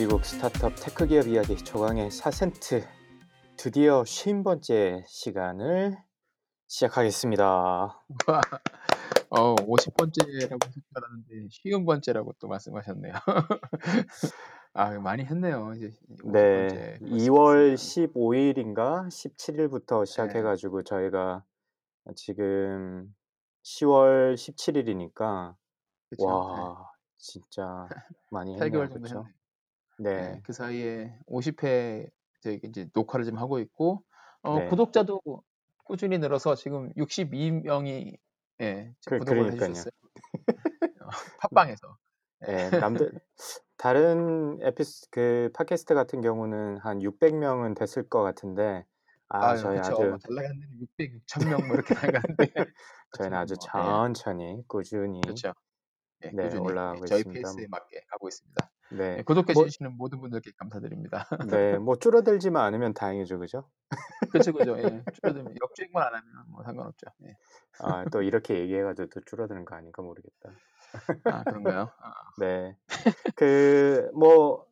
미국 스타트업 tech 기업 이야기 조강의 4센트 드디어 50번째 시간을 시작하겠습니다. 어, 50번째라고 하실 줄 알았는데 쉰 번째라고 또 말씀하셨네요. 아, 많이 했네요. 이제 네, 50번째. 2월 15일인가 17일부터 네. 시작해 가지고 저희가 지금 10월 17일이니까 그쵸? 와 진짜 많이 네. 8개월 했네요, 정도 그렇죠? 했네. 네, 네, 그 사이에 50회 저희 이제 녹화를 좀 하고 있고 어, 네. 구독자도 꾸준히 늘어서 지금 62명이 예, 지금 그- 구독을 그러니까요. 해주셨어요. 어, 팟빵에서. 네, 남들 다른 에피스 그 팟캐스트 같은 경우는 한 600명은 됐을 것 같은데 아 아, 저희 그쵸. 아주 데는 600, 6,000명 뭐 이렇게 나가는데 저희는 아주 뭐, 예, 천천히 꾸준히 그렇죠. 네, 네, 꾸준히 올라가고 예, 저희 있습니다. 페이스에 맞게 가고 있습니다. 네, 네, 구독해 뭐- 주시는 모든 분들께 감사드립니다. 네, 뭐 줄어들지만 않으면 다행이죠, 그죠? 그렇죠, 그렇죠. 예, 줄어들면 역주행만 안 하면 뭐 상관없죠. 예. 아, 또 이렇게 얘기해가지고 또 줄어드는 거 아닌가 모르겠다. 아 그런가요? 아, 네, 그 뭐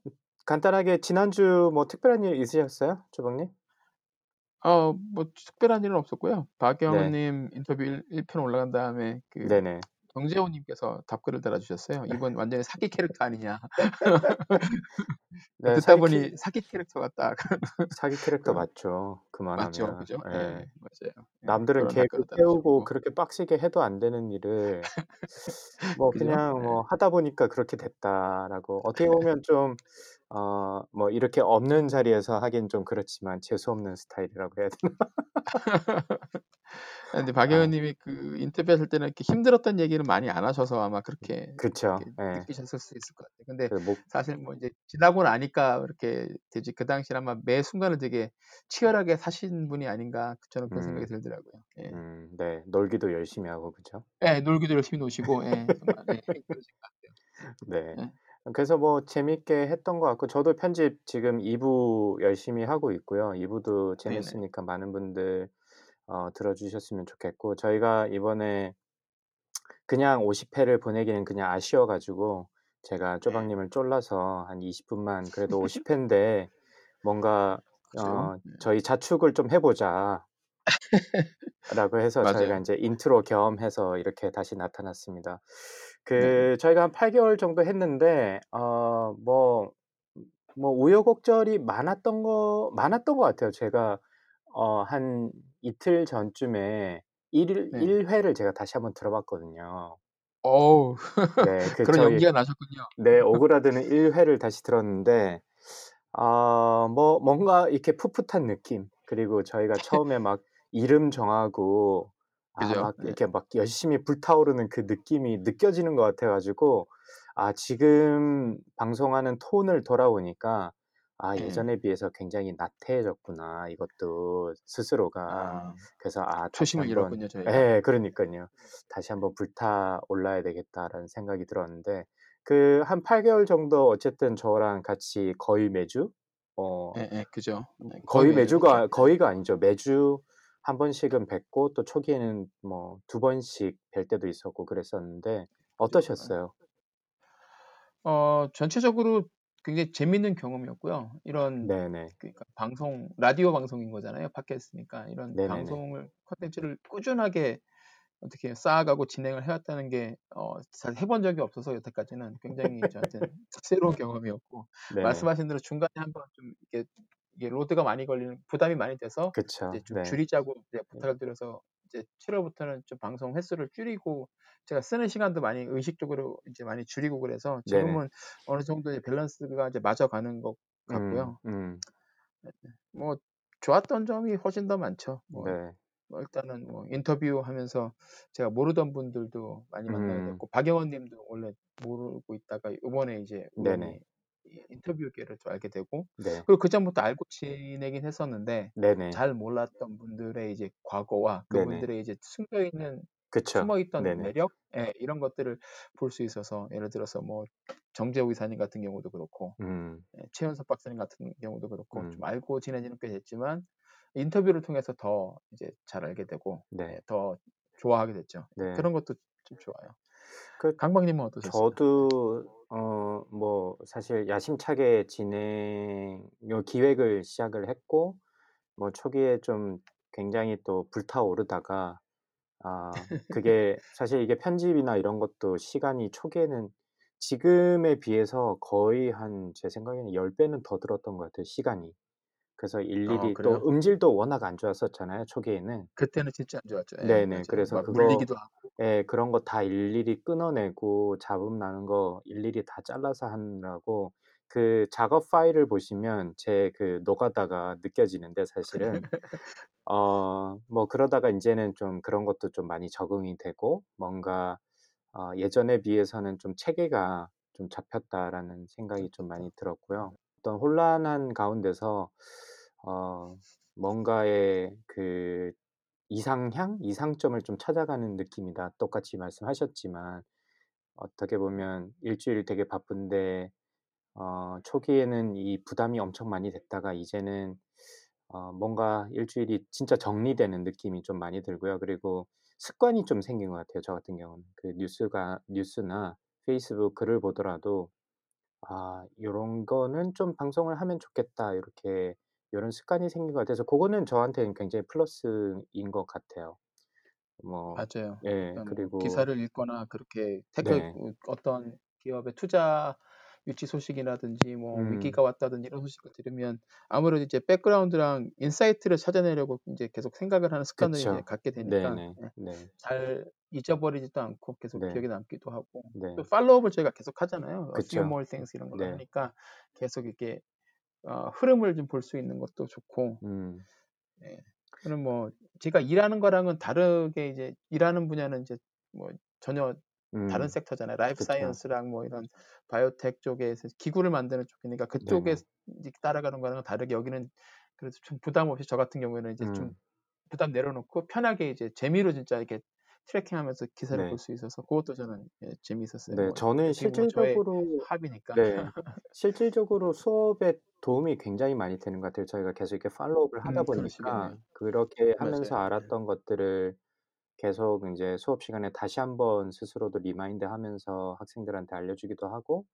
간단하게 지난주 뭐 특별한 일 있으셨어요, 주방님? 어, 뭐 특별한 일은 없었고요. 네, 박영은님 인터뷰 1, 편 올라간 다음에 그 네네. 정재호님께서 답글을 달아주셨어요. 이번 완전히 사기 캐릭터 아니냐. 네, 듣다 사기, 보니 캐, 사기 캐릭터가 딱 사기 캐릭터 그- 맞죠, 맞죠, 그만하면. 그죠? 예. 예, 맞아요. 예, 남들은 계획을 세우고 그렇게 빡시게 해도 안 되는 일을 뭐 그죠? 그냥 예. 뭐 하다 보니까 그렇게 됐다라고 어떻게 보면 좀 어 뭐 이렇게 없는 자리에서 하긴 좀 그렇지만 재수 없는 스타일이라고 해야 되나? 근데 아, 박영은님이 그 인터뷰하실 때는 이렇게 힘들었던 얘기를 많이 안 하셔서 아마 그렇게 그쵸. 이렇게 예. 느끼셨을 수 있을 것 같아요. 근데 그 목, 사실 뭐 이제 지나고 나니까 이렇게 되지 그 당시 아마 매 순간을 되게 치열하게 사신 분이 아닌가 저는 그런 생각이 음, 들더라고요. 예, 음, 네, 놀기도 열심히 하고 그죠? 예, 놀기도 열심히 노시고, 예, 정말 예, 같아요. 네. 예, 그래서 뭐 재밌게 했던 것 같고 저도 편집 지금 2부 열심히 하고 있고요. 2부도 네네, 재밌으니까 많은 분들 어, 들어주셨으면 좋겠고 저희가 이번에 그냥 50회를 보내기는 그냥 아쉬워가지고 제가 예, 쪼박님을 쫄라서 한 20분만 그래도 50회인데 뭔가? 어, 예, 저희 자축을 좀 해보자 라고 해서 저희가. 이제 인트로 겸 해서 이렇게 다시 나타났습니다. 그 저희가 한 8개월 정도 했는데 어, 뭐, 뭐 우여곡절이 많았던 거 많았던 것 같아요. 제가 어, 한 이틀 전쯤에 1, 네. 1회를 제가 다시 한번 들어봤거든요. 어우, 네, 그 그런 저희 연기가 나셨군요. 네, 오그라드는 1회를 다시 들었는데 아, 뭐 뭔가 이렇게 풋풋한 느낌. 그리고 저희가 처음에 막 이름 정하고 아, 그죠? 막 예, 이렇게 막 열심히 불타오르는 그 느낌이 느껴지는 것 같아가지고 아, 지금 방송하는 톤을 돌아보니까 아, 예. 예전에 비해서 굉장히 나태해졌구나. 이것도 스스로가. 아, 그래서 아, 다시 초심을 한번 잃었군요, 저희가. 예, 그러니까요. 다시 한번 불타 올라야 되겠다라는 생각이 들었는데 그 한 8개월 정도 어쨌든 저랑 같이 거의 매주 어 예, 예, 그죠? 예, 거의 거의 매주. 매주가 예. 거의가 아니죠. 매주 한 번씩은 뵙고 또 초기에는 뭐두 번씩 뵐 때도 있었고 그랬었는데? 예. 어떠셨어요? 어, 전체적으로 굉장히 재밌는 경험이었고요. 이런 네네. 그러니까 방송 라디오 방송인 거잖아요. 팟캐스트니까 이런 네네네. 방송을 콘텐츠를 꾸준하게 어떻게 쌓아가고 진행을 해왔다는 게 어, 잘 해본 적이 없어서 여태까지는 굉장히 저한테는 새로운 경험이었고 네네. 말씀하신 대로 중간에 한번 좀 이게 이게 로드가 많이 걸리는 부담이 많이 돼서 그쵸. 이제 좀 네. 줄이자고 이제 부탁을 드려서 이제 7월부터는 좀 방송 횟수를 줄이고 제가 쓰는 시간도 많이 의식적으로 이제 많이 줄이고 그래서 네네. 지금은 어느 정도 이제 밸런스가 이제 맞아가는 것 음, 같고요. 음, 뭐 좋았던 점이 훨씬 더 많죠. 뭐, 네. 뭐 일단은 뭐 인터뷰하면서 제가 모르던 분들도 많이 만나게 음, 됐고 박영원 님도 원래 모르고 있다가 이번에 이제 네네. 인터뷰계를 좀 알게 되고 네. 그리고 그 전부터 알고 지내긴 했었는데 네네. 잘 몰랐던 분들의 이제 과거와 네네. 그분들의 이제 숨겨 있는 그쵸. 숨어 있던 네네. 매력 예, 이런 것들을 볼 수 있어서 예를 들어서 뭐 정재호 이사님 같은 경우도 그렇고 음. 예, 최연석 박사님 같은 경우도 그렇고 음. 좀 알고 지내지는 꽤 됐지만 인터뷰를 통해서 더 이제 잘 알게 되고 네. 예, 더 좋아하게 됐죠. 네. 그런 것도 좀 좋아요. 그 강박님은 어떠셨어요? 저도 어 뭐 사실 야심차게 진행 요 기획을 시작을 했고 뭐 초기에 좀 굉장히 또 불타오르다가 아 그게 사실 이게 편집이나 이런 것도 시간이 초기에는 지금에 비해서 거의 한 제 생각에는 10 배는 더 들었던 것 같아요, 시간이. 그래서 어, 일일이 또 그래요? 음질도 워낙 안 좋았었잖아요, 초기에는. 그때는 진짜 안 좋았죠. 예, 네네. 맞아요. 그래서 막 그거 물리기도 하고. 예 그런 거 다 일일이 끊어내고 잡음 나는 거 일일이 다 잘라서 하느라고 그 작업 파일을 보시면 제 그 노가다가 느껴지는데 사실은 어 뭐 그러다가 인제는 좀 그런 것도 좀 많이 적응이 되고 뭔가 어 '예전에 비해서는 좀 체계가 좀 잡혔다.'라는 생각이 좀 많이. 들었고요. 어떤 혼란한 가운데서 어 뭔가의 그 이상향? 이상점을 좀 찾아가는 느낌이다. 똑같이 말씀하셨지만 어떻게 보면 일주일 되게 바쁜데 어 초기에는 이 부담이 엄청 많이 됐다가 이제는 어 뭔가 일주일이 진짜 정리되는 느낌이 좀 많이 들고요. 그리고 습관이 좀 생긴 것 같아요, 저 같은 경우는. 그 뉴스가 뉴스나 페이스북 글을 보더라도 ' 아 요런 거는 좀 방송을 하면 좋겠다.' 이렇게 요런 습관이 생긴 것 같아서 고거는 저한테는 굉장히 플러스인 것 같아요. 뭐 맞아요. 예 그러니까 뭐 그리고 기사를 읽거나 그렇게 tech 네. 어 어떤 기업의 투자 유치 소식이라든지 뭐 음. 위기가 왔다든지 이런 소식을 들으면 아무래도 이제 background랑 insight를 찾아내려고 인제 계속 생각을 하는 습관을 이제. 갖게 되니까 네네. 예 네. 잘 잊어버리지도 않고 계속 네. 기억에 남기도 하고 네. 또 follow up을 저희가 계속 하잖아요. A few 그쵸. more things 이런 걸로 네. 하니까 계속 이렇게 어 흐름을 좀 볼 수 있는 것도 좋고 음. 예. 저는 뭐 제가 일하는 거랑은 다르게 이제 일하는 분야는 이제 뭐 전혀 다른 음. sector잖아요. 라이프 그쵸. 사이언스랑 뭐 이런 바이오텍 쪽에서 기구를 만드는 쪽이니까 그쪽에 네네. 이제 따라가는 거랑은 다르게 여기는 그래도 좀 부담 없이 저 같은 경우에는 이제 좀 음. 부담 내려놓고 편하게 이제 재미로 진짜 이렇게 tracking하면서 기사를 볼 네. 수 있어서 고것도 저는 예 재미있었어요. 네. 뭐 저는 실질적으로 합이니까. 네. 실질적으로 수업에 도움이 굉장히 많이 되는 것 같아요. 저희가 계속 이렇게 follow up을 하다 음 보니까. 그렇게 하면서 맞아요. 예. 알았던 것들을 계속 인제 수업 시간에 다시 한번 스스로도 remind하면서 학생들한테 알려주기도 하고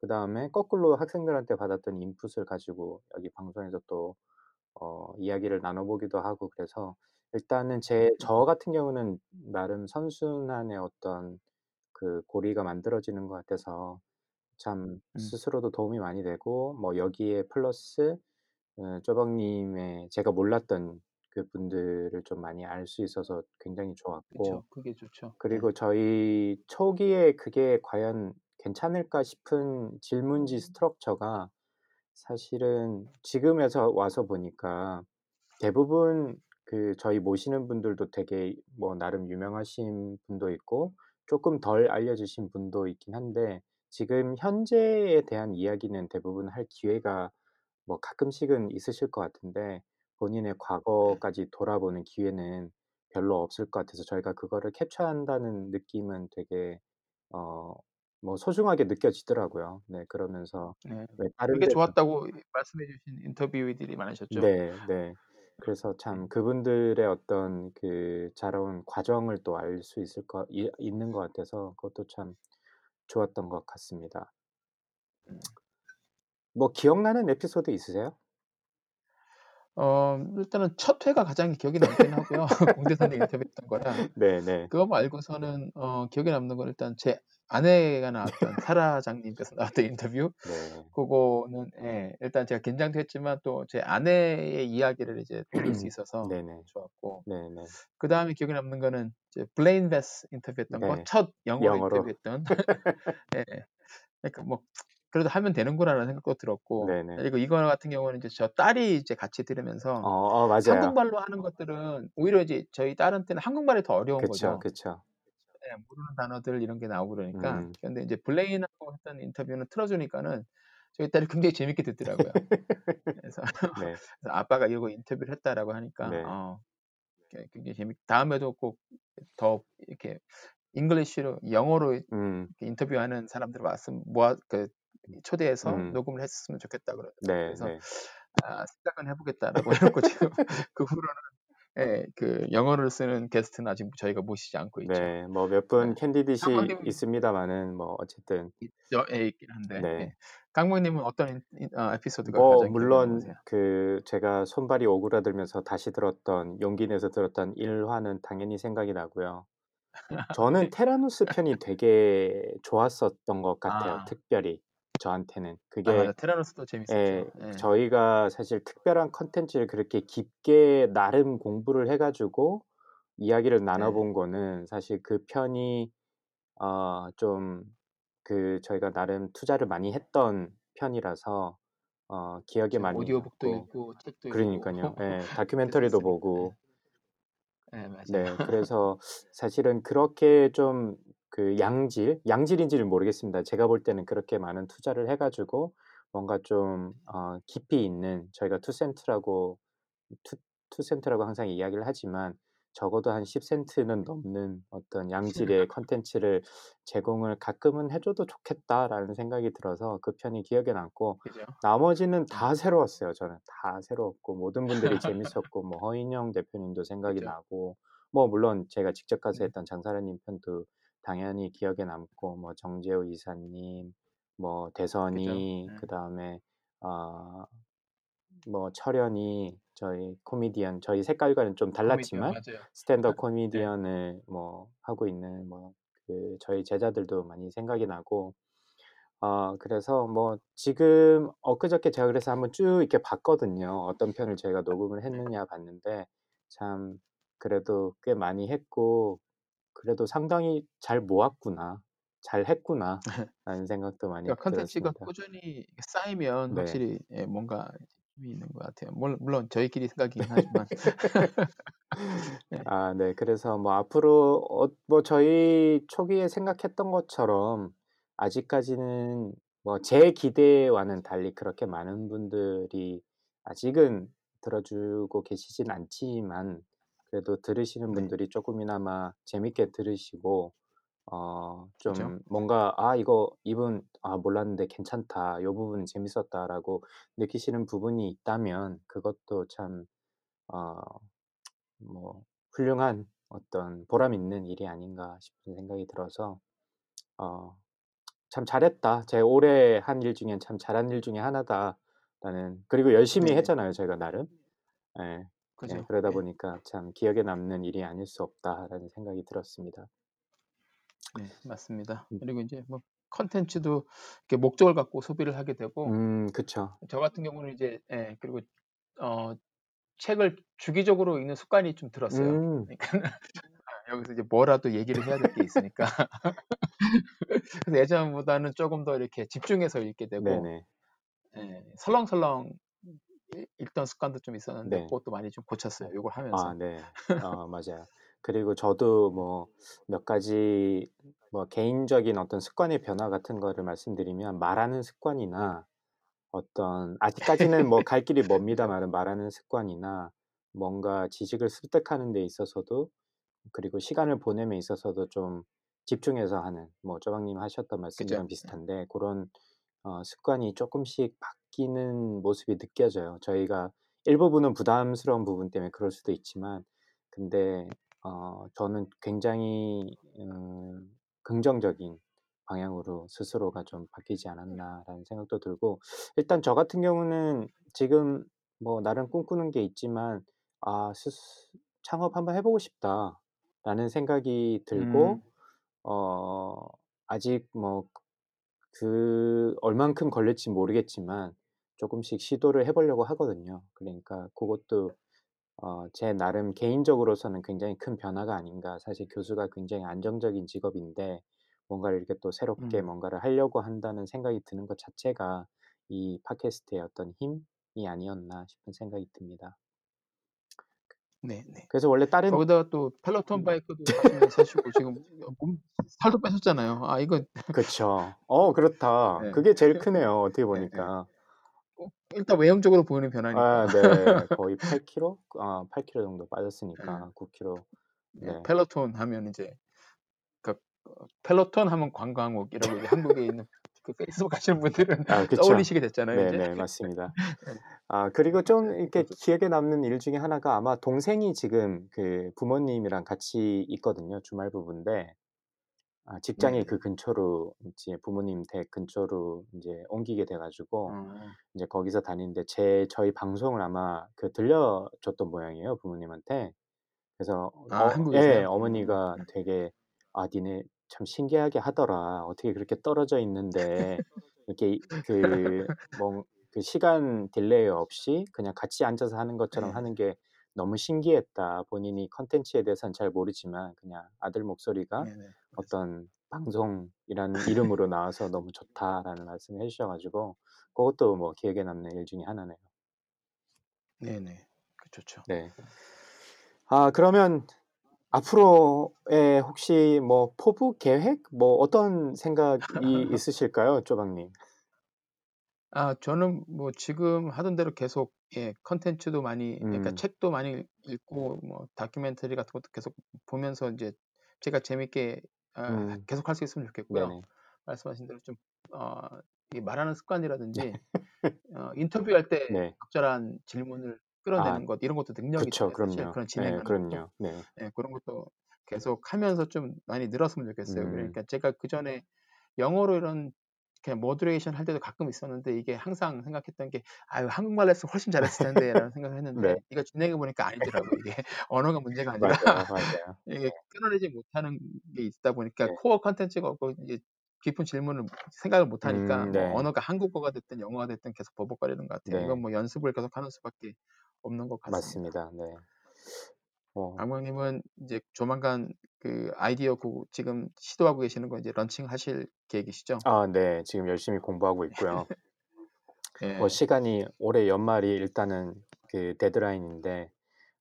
그다음에 거꾸로 학생들한테 받았던 input을 가지고 여기 방송에서 또 어 이야기를 나눠 보기도 하고 그래서 일단은 제 음. 저 같은 경우는 나름 선순환의 어떤 그 고리가 만들어지는 것 같아서 참 음. 스스로도 도움이 많이 되고 뭐 여기에 플러스 어 쪼박님의 제가 몰랐던 그분들을 좀 많이 알 수 있어서 굉장히 좋았고 그쵸. 그게 좋죠. 예. 그리고 저희 초기에 그게 과연 괜찮을까 싶은 질문지 스트럭처가 사실은 지금에서 와서 보니까 대부분 그 저희 모시는 분들도 되게 뭐 나름 유명하신 분도 있고 쪼끔 덜 알려지신 분도 있긴 한데 지금 현재에 대한 이야기는 대부분 할 기회가 뭐 가끔씩은 있으실 것 같은데 본인의 예. 과거까지 돌아보는 기회는 별로 없을 것 같아서 저희가 그거를 캡처한다는 느낌은 되게 어 뭐 소중하게 느껴지더라고요. 네 그러면서 네. 왜 다른 그게 데서 좋았다고 말씀해 주신 인터뷰이들이 많으셨죠. 네 네. 그래서 예. 참 그분들의 어떤 그 자라온 과정을 또 알 수 있을 것이 있는 것 같아서 그것도 참 좋았던 것 같습니다. 음. 뭐 기억나는 에피소드 있으세요? 어 일단은 첫 회가 가장 기억에 남긴 하고요. 공대생들 인터뷰했던 거라. 네네. 그거 말고서는 어 기억에 남는 건 일단 제 아내가 나왔던 사라장님께서 나왔던 인터뷰. 네. 그거는 예 일단 제가 긴장도 했지만 또 제 아내의 이야기를 이제 들을 수 있어서 네네. 좋았고 네네. 그 다음에 기억에 남는 거는 이제 블레인 베스 인터뷰했던 거 네. 첫 영어로 영어로. 인터뷰했던 예. 그러니까 뭐' 그래도 하면 되는구나.'라는 생각도 들었고 네네. 그리고 이거 같은 경우는 이제 저 딸이 이제 같이 들으면서 어 어 맞아요. 한국말로 하는 것들은 오히려 이제 저희 딸한테는 한국말이 더 어려운 그쵸, 거죠. 그쵸. 예 모르는 단어들 이런 게 나오고 그러니까. 음. 근데 이제 블레인하고 했던 인터뷰는 틀어 주니까는 저희 딸이 굉장히 재밌게 듣더라고요. 그래서, 네. 그래서 아빠가 이거 인터뷰를 했다라고 하니까 네. 어, 굉장히 재밌. 다음에도 꼭 더 이렇게 English로 영어로 음, 인터뷰하는 사람들 왔으면 모아 그 초대해서 음. 녹음을 했으면 좋겠다 그러. 네, 그래서 네. 아, 생각은 해보겠다라고 해놓고 지금 그 후로는 예, 그 영어를 쓰는 게스트는 아직 저희가 모시지 않고 있죠. 네, 뭐 몇분 네. candidates 있습니다만은 뭐 어쨌든 있죠, 예, 있긴 한데. 네. 예. 강모님은 어떤 어, 에피소드가 뭐 가장 물론? 그 제가 손발이 오그라들면서 다시 들었던 용기 내서 들었던 1화는 당연히 생각이 나고요. 저는 테라누스 편이 되게 좋았었던 것 같아요. 아. 특별히 저한테는 아, 그게 맞아. 테라노스도 재밌었죠. 예, 예. 저희가 사실 특별한 컨텐츠를 그렇게 깊게 나름 공부를 해가지고 이야기를 나눠본 거는 사실 그 편이 어, 좀 그 저희가 나름 투자를 많이 했던 편이라서 어, 기억에 많이 오디오북도 남고 읽고 책도 그러니까요. 예, 다큐멘터리도. 보고 예, 맞아요. 네, 그래서 사실은 그렇게 좀 그 양질, 양질인지는 모르겠습니다. 제가 볼 때는 그렇게 많은 투자를 해가지고 뭔가 좀 어, 깊이 있는 저희가 투센트라고 투, 투센트라고 항상 이야기를 하지만 적어도 한 10센트는 넘는 어떤 양질의 컨텐츠를 제공을 가끔은 해줘도 좋겠다라는 생각이 들어서 그 편이 기억에 남고 그죠? 나머지는 다 새로웠어요. 저는 다 새로웠고 모든 분들이 재밌었고 뭐 허인영 대표님도 생각이 그죠. 나고 뭐 물론 제가 직접 가서 음. 했던 장사라님 편도 당연히 기억에 남고 뭐 정재호 이사님 뭐 대선이 그죠. 네. 그 다음에 어 뭐 철현이 저희 코미디언 저희 색깔과는 좀 달랐지만 코미디언. stand-up 네. 코미디언을 뭐 하고 있는 뭐 그 저희 제자들도 많이 생각이 나고 어 그래서 뭐 지금 엊그저께 제가 그래서 한번 쭉 이렇게 봤거든요. 어떤 편을 저희가 녹음을 했느냐 봤는데 참 그래도 꽤 많이 했고 그래도 상당히 잘 모았구나. 잘 했구나 라는 생각도 많이 그러니까 컨텐츠가 들었습니다. 꾸준히 쌓이면 네. 확실히 예, 뭔가 힘이 있는 것 같아요. 물- 물론 저희끼리 생각이긴 하지만 네. 아, 네. 그래서 뭐 앞으로 어, 뭐 저희 초기에 생각했던 것처럼 아직까지는 뭐 제 기대와는 달리 그렇게 많은 분들이 아직은 들어주고 계시진 않지만 그래도 들으시는 네. 분들이 조금이나마 재밌게 들으시고 어, 좀 그죠? 뭔가 아 이거 이분 아 몰랐는데 괜찮다. 요 부분 재밌었다라고 느끼시는 부분이 있다면 그것도 참 어, 뭐 훌륭한 어떤 보람 있는 일이 아닌가 싶은 생각이 들어서 어, 참 잘했다. 제 올해 한 일 중엔 참 잘한 일 중에 하나다라는 그리고 열심히 네. 했잖아요, 저희가 나름. 예, 그죠? 예, 그러다 예. 보니까 참 기억에 남는 일이 아닐 수 없다라는 생각이 들었습니다. 네, 맞습니다. 음. 그리고 이제 뭐 컨텐츠도 이렇게 목적을 갖고 소비를 하게 되고 음, 그쵸. 저 같은 경우는 이제 예, 그리고 어 책을 주기적으로 읽는 습관이 좀 들었어요. 음, 그러니까 여기서 이제 뭐라도 얘기를 해야 될 게 있으니까 그래서 예전보다는 조금 더 이렇게 집중해서 읽게 되고 네네. 예, 설렁설렁 이- 읽던 습관도 좀 있었는데 네. 그것도 많이 좀 고쳤어요. 이걸 하면서. 아, 네. 어, 맞아요. 그리고 저도 뭐 몇 가지 뭐 개인적인 어떤 습관의 변화 같은 거를 말씀드리면 말하는 습관이나 어떤 아직까지는 뭐 갈 길이 멉니다만은 말하는 습관이나 뭔가 지식을 습득하는 데 있어서도 그리고 시간을 보냄에 있어서도 좀 집중해서 하는 뭐 쪼박님 하셨던 말씀이랑 그죠? 비슷한데 그런 어, 습관이 조금씩 바뀌는 모습이 느껴져요. 저희가 일부분은 부담스러운 부분 때문에 그럴 수도 있지만 근데 어, 저는 굉장히 음, 긍정적인 방향으로 스스로가 좀 바뀌지 않았나라는 생각도 들고 일단 저 같은 경우는 지금 뭐 나름 꿈꾸는 게 있지만 아 스스, 창업 한번 해 보고 싶다라는 생각이 들고 음, 어 아직 뭐 그 얼만큼 걸릴지 모르겠지만 조금씩 시도를 해보려고 하거든요. 그러니까 그것도 어, 제 나름 개인적으로서는 굉장히 큰 변화가 아닌가. 사실 교수가 굉장히 안정적인 직업인데 뭔가를 이렇게 또 새롭게 음. 뭔가를 하려고 한다는 생각이 드는 것 자체가 이 팟캐스트의 어떤 힘이 아니었나 싶은 생각이 듭니다. 네, 네. 그래서 원래 다른 거기다가 또 펠로톤 바이크도 하시면 사시고 지금 몸 살도 빼셨잖아요. 아 이거 그쵸. 어 그렇다. 네. 그게 제일 크네요. 어떻게 네, 네. 보니까. 어, 일단 외형적으로 보이는 변화니까. 아 네. 거의 8 킬로? 아8 킬로 정도 네. 빠졌으니까 9 킬로. 네, 네. Peloton 하면 이제 그 어, Peloton 하면 관광옥 이라고 이제 한국에 있는 그 페이스북 하시는 분들은 아 그쵸. 떠올리시게 됐잖아요, 이제. 네네. 맞습니다. 네. 아 그리고 좀 네, 이렇게 기억에 남는 일 중에 하나가 아마 동생이 지금 그 부모님이랑 같이 있거든요, 주말 부부인데 아 직장이 네네. 그 근처로 이제 부모님 댁 근처로 인제 옮기게 돼 가지고 어. 인제 거기서 다니는데 제 저희 방송을 아마 그 들려줬던 모양이에요, 부모님한테. 그래서 아, 어? 예. 음. 어머니가 되게 "아 니네 참 신기하게 하더라. 어떻게 그렇게 떨어져 있는데 이렇게 그뭐 그 시간 delay 없이 그냥 같이 앉아서 하는 것처럼 네. 하는 게 너무 신기했다. 본인이 콘텐츠에 대해서는 잘 모르지만 그냥 아들 목소리가 네네. 어떤 방송이라는 이름으로 나와서 너무 좋다라는 말씀을 해 주셔 가지고 고것도 뭐 기억에 남는 일 중에 하나네요. 네네. 그 좋죠. 네. 아 그러면 앞으로의 혹시 뭐 포부 계획 뭐 어떤 생각이 있으실까요, 쪼박님? 아 저는 뭐 지금 하던 대로 계속 예 콘텐츠도 많이 그러니까 음. 책도 많이 읽고 뭐 다큐멘터리 같은 것도 계속 보면서 인제 제가 재밌게 아 음. 계속할 수 있으면 좋겠고요. 네네. 말씀하신 대로 좀 어 이 말하는 습관이라든지 어 인터뷰할 때 네. 적절한 질문을 아 끌어내는 것 이런 것도. 사실. 그럼요. 그런 예 진행하는 것도. 그럼요. 네. 예 그런 것도 계속 하면서 좀 많이 늘었으면 좋겠어요. 음. 그러니까 제가 그 전에 영어로 이런 그냥 모듀레이션 할 때도 가끔 있었는데 이게 항상 생각했던 게 '아유 한국말로 했으면 훨씬 잘했을 텐데.'라는 생각을 했는데 네. 이거 진행해 보니까 아니더라고요. 이게 언어가 문제가 아니라 맞아요, 맞아요. 이게 네. 끊어내지 못하는 게 있다 보니까 네. 코어 콘텐츠가 없고 이제 깊은 질문을 생각을 못 하니까 음뭐 네. 언어가 한국어가 됐든 영어가 됐든 계속 버벅거리는 것 같아요. 이건 네. 뭐 연습을 계속 하는 수밖에 없는 것 같습니다. 맞습니다. 네. 어. 장모님은 이제 조만간 그 아이디어 구 지금 시도하고 계시는 거 이제 런칭하실 계획이시죠? 아 네. 지금 열심히 공부하고 있고요. 뭐 예. 시간이 올해 연말이 일단은 그 데드라인인데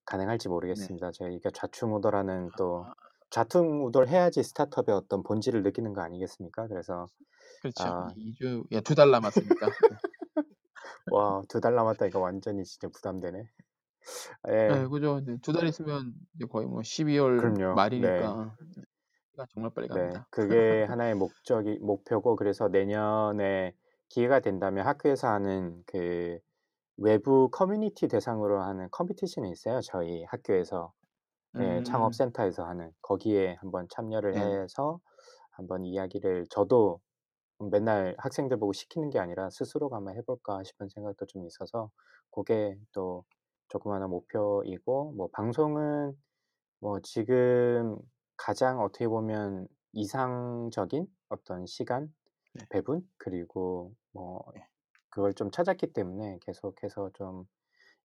가능할지 네. 모르겠습니다. 저희가 좌충우돌하는 또 아. 좌충우돌해야지 스타트업의 어떤 본질을 느끼는 거 아니겠습니까? 그래서 그렇죠. 아 2주예2달 남았으니까. 네. 와2달 남았다니까 완전히 진짜 부담되네. 예 예. 그죠. 이제 2달 있으면 이제 거의 뭐 12월 그럼요. 네. 말이니까 시간 정말 빨리 네. 갑니다. 그게 하나의 목적이 목표고 그래서 내년에 기회가 된다면 학교에서 하는 그 외부 커뮤니티 대상으로 하는 competition이 있어요, 저희 학교에서. 예 음. 창업센터에서 하는. 거기에 한번 참여를 네네. 해서 한번 이야기를 저도 맨날 학생들 보고 시키는 게 아니라 '스스로가 한번 해 볼까.' 싶은 생각도 좀 있어서 고게 또 조그마한 목표이고 뭐 방송은 뭐 지금 가장 어떻게 보면 이상적인 어떤 시간 네. 배분 그리고 뭐 네. 그걸 좀 찾았기 때문에 계속해서 좀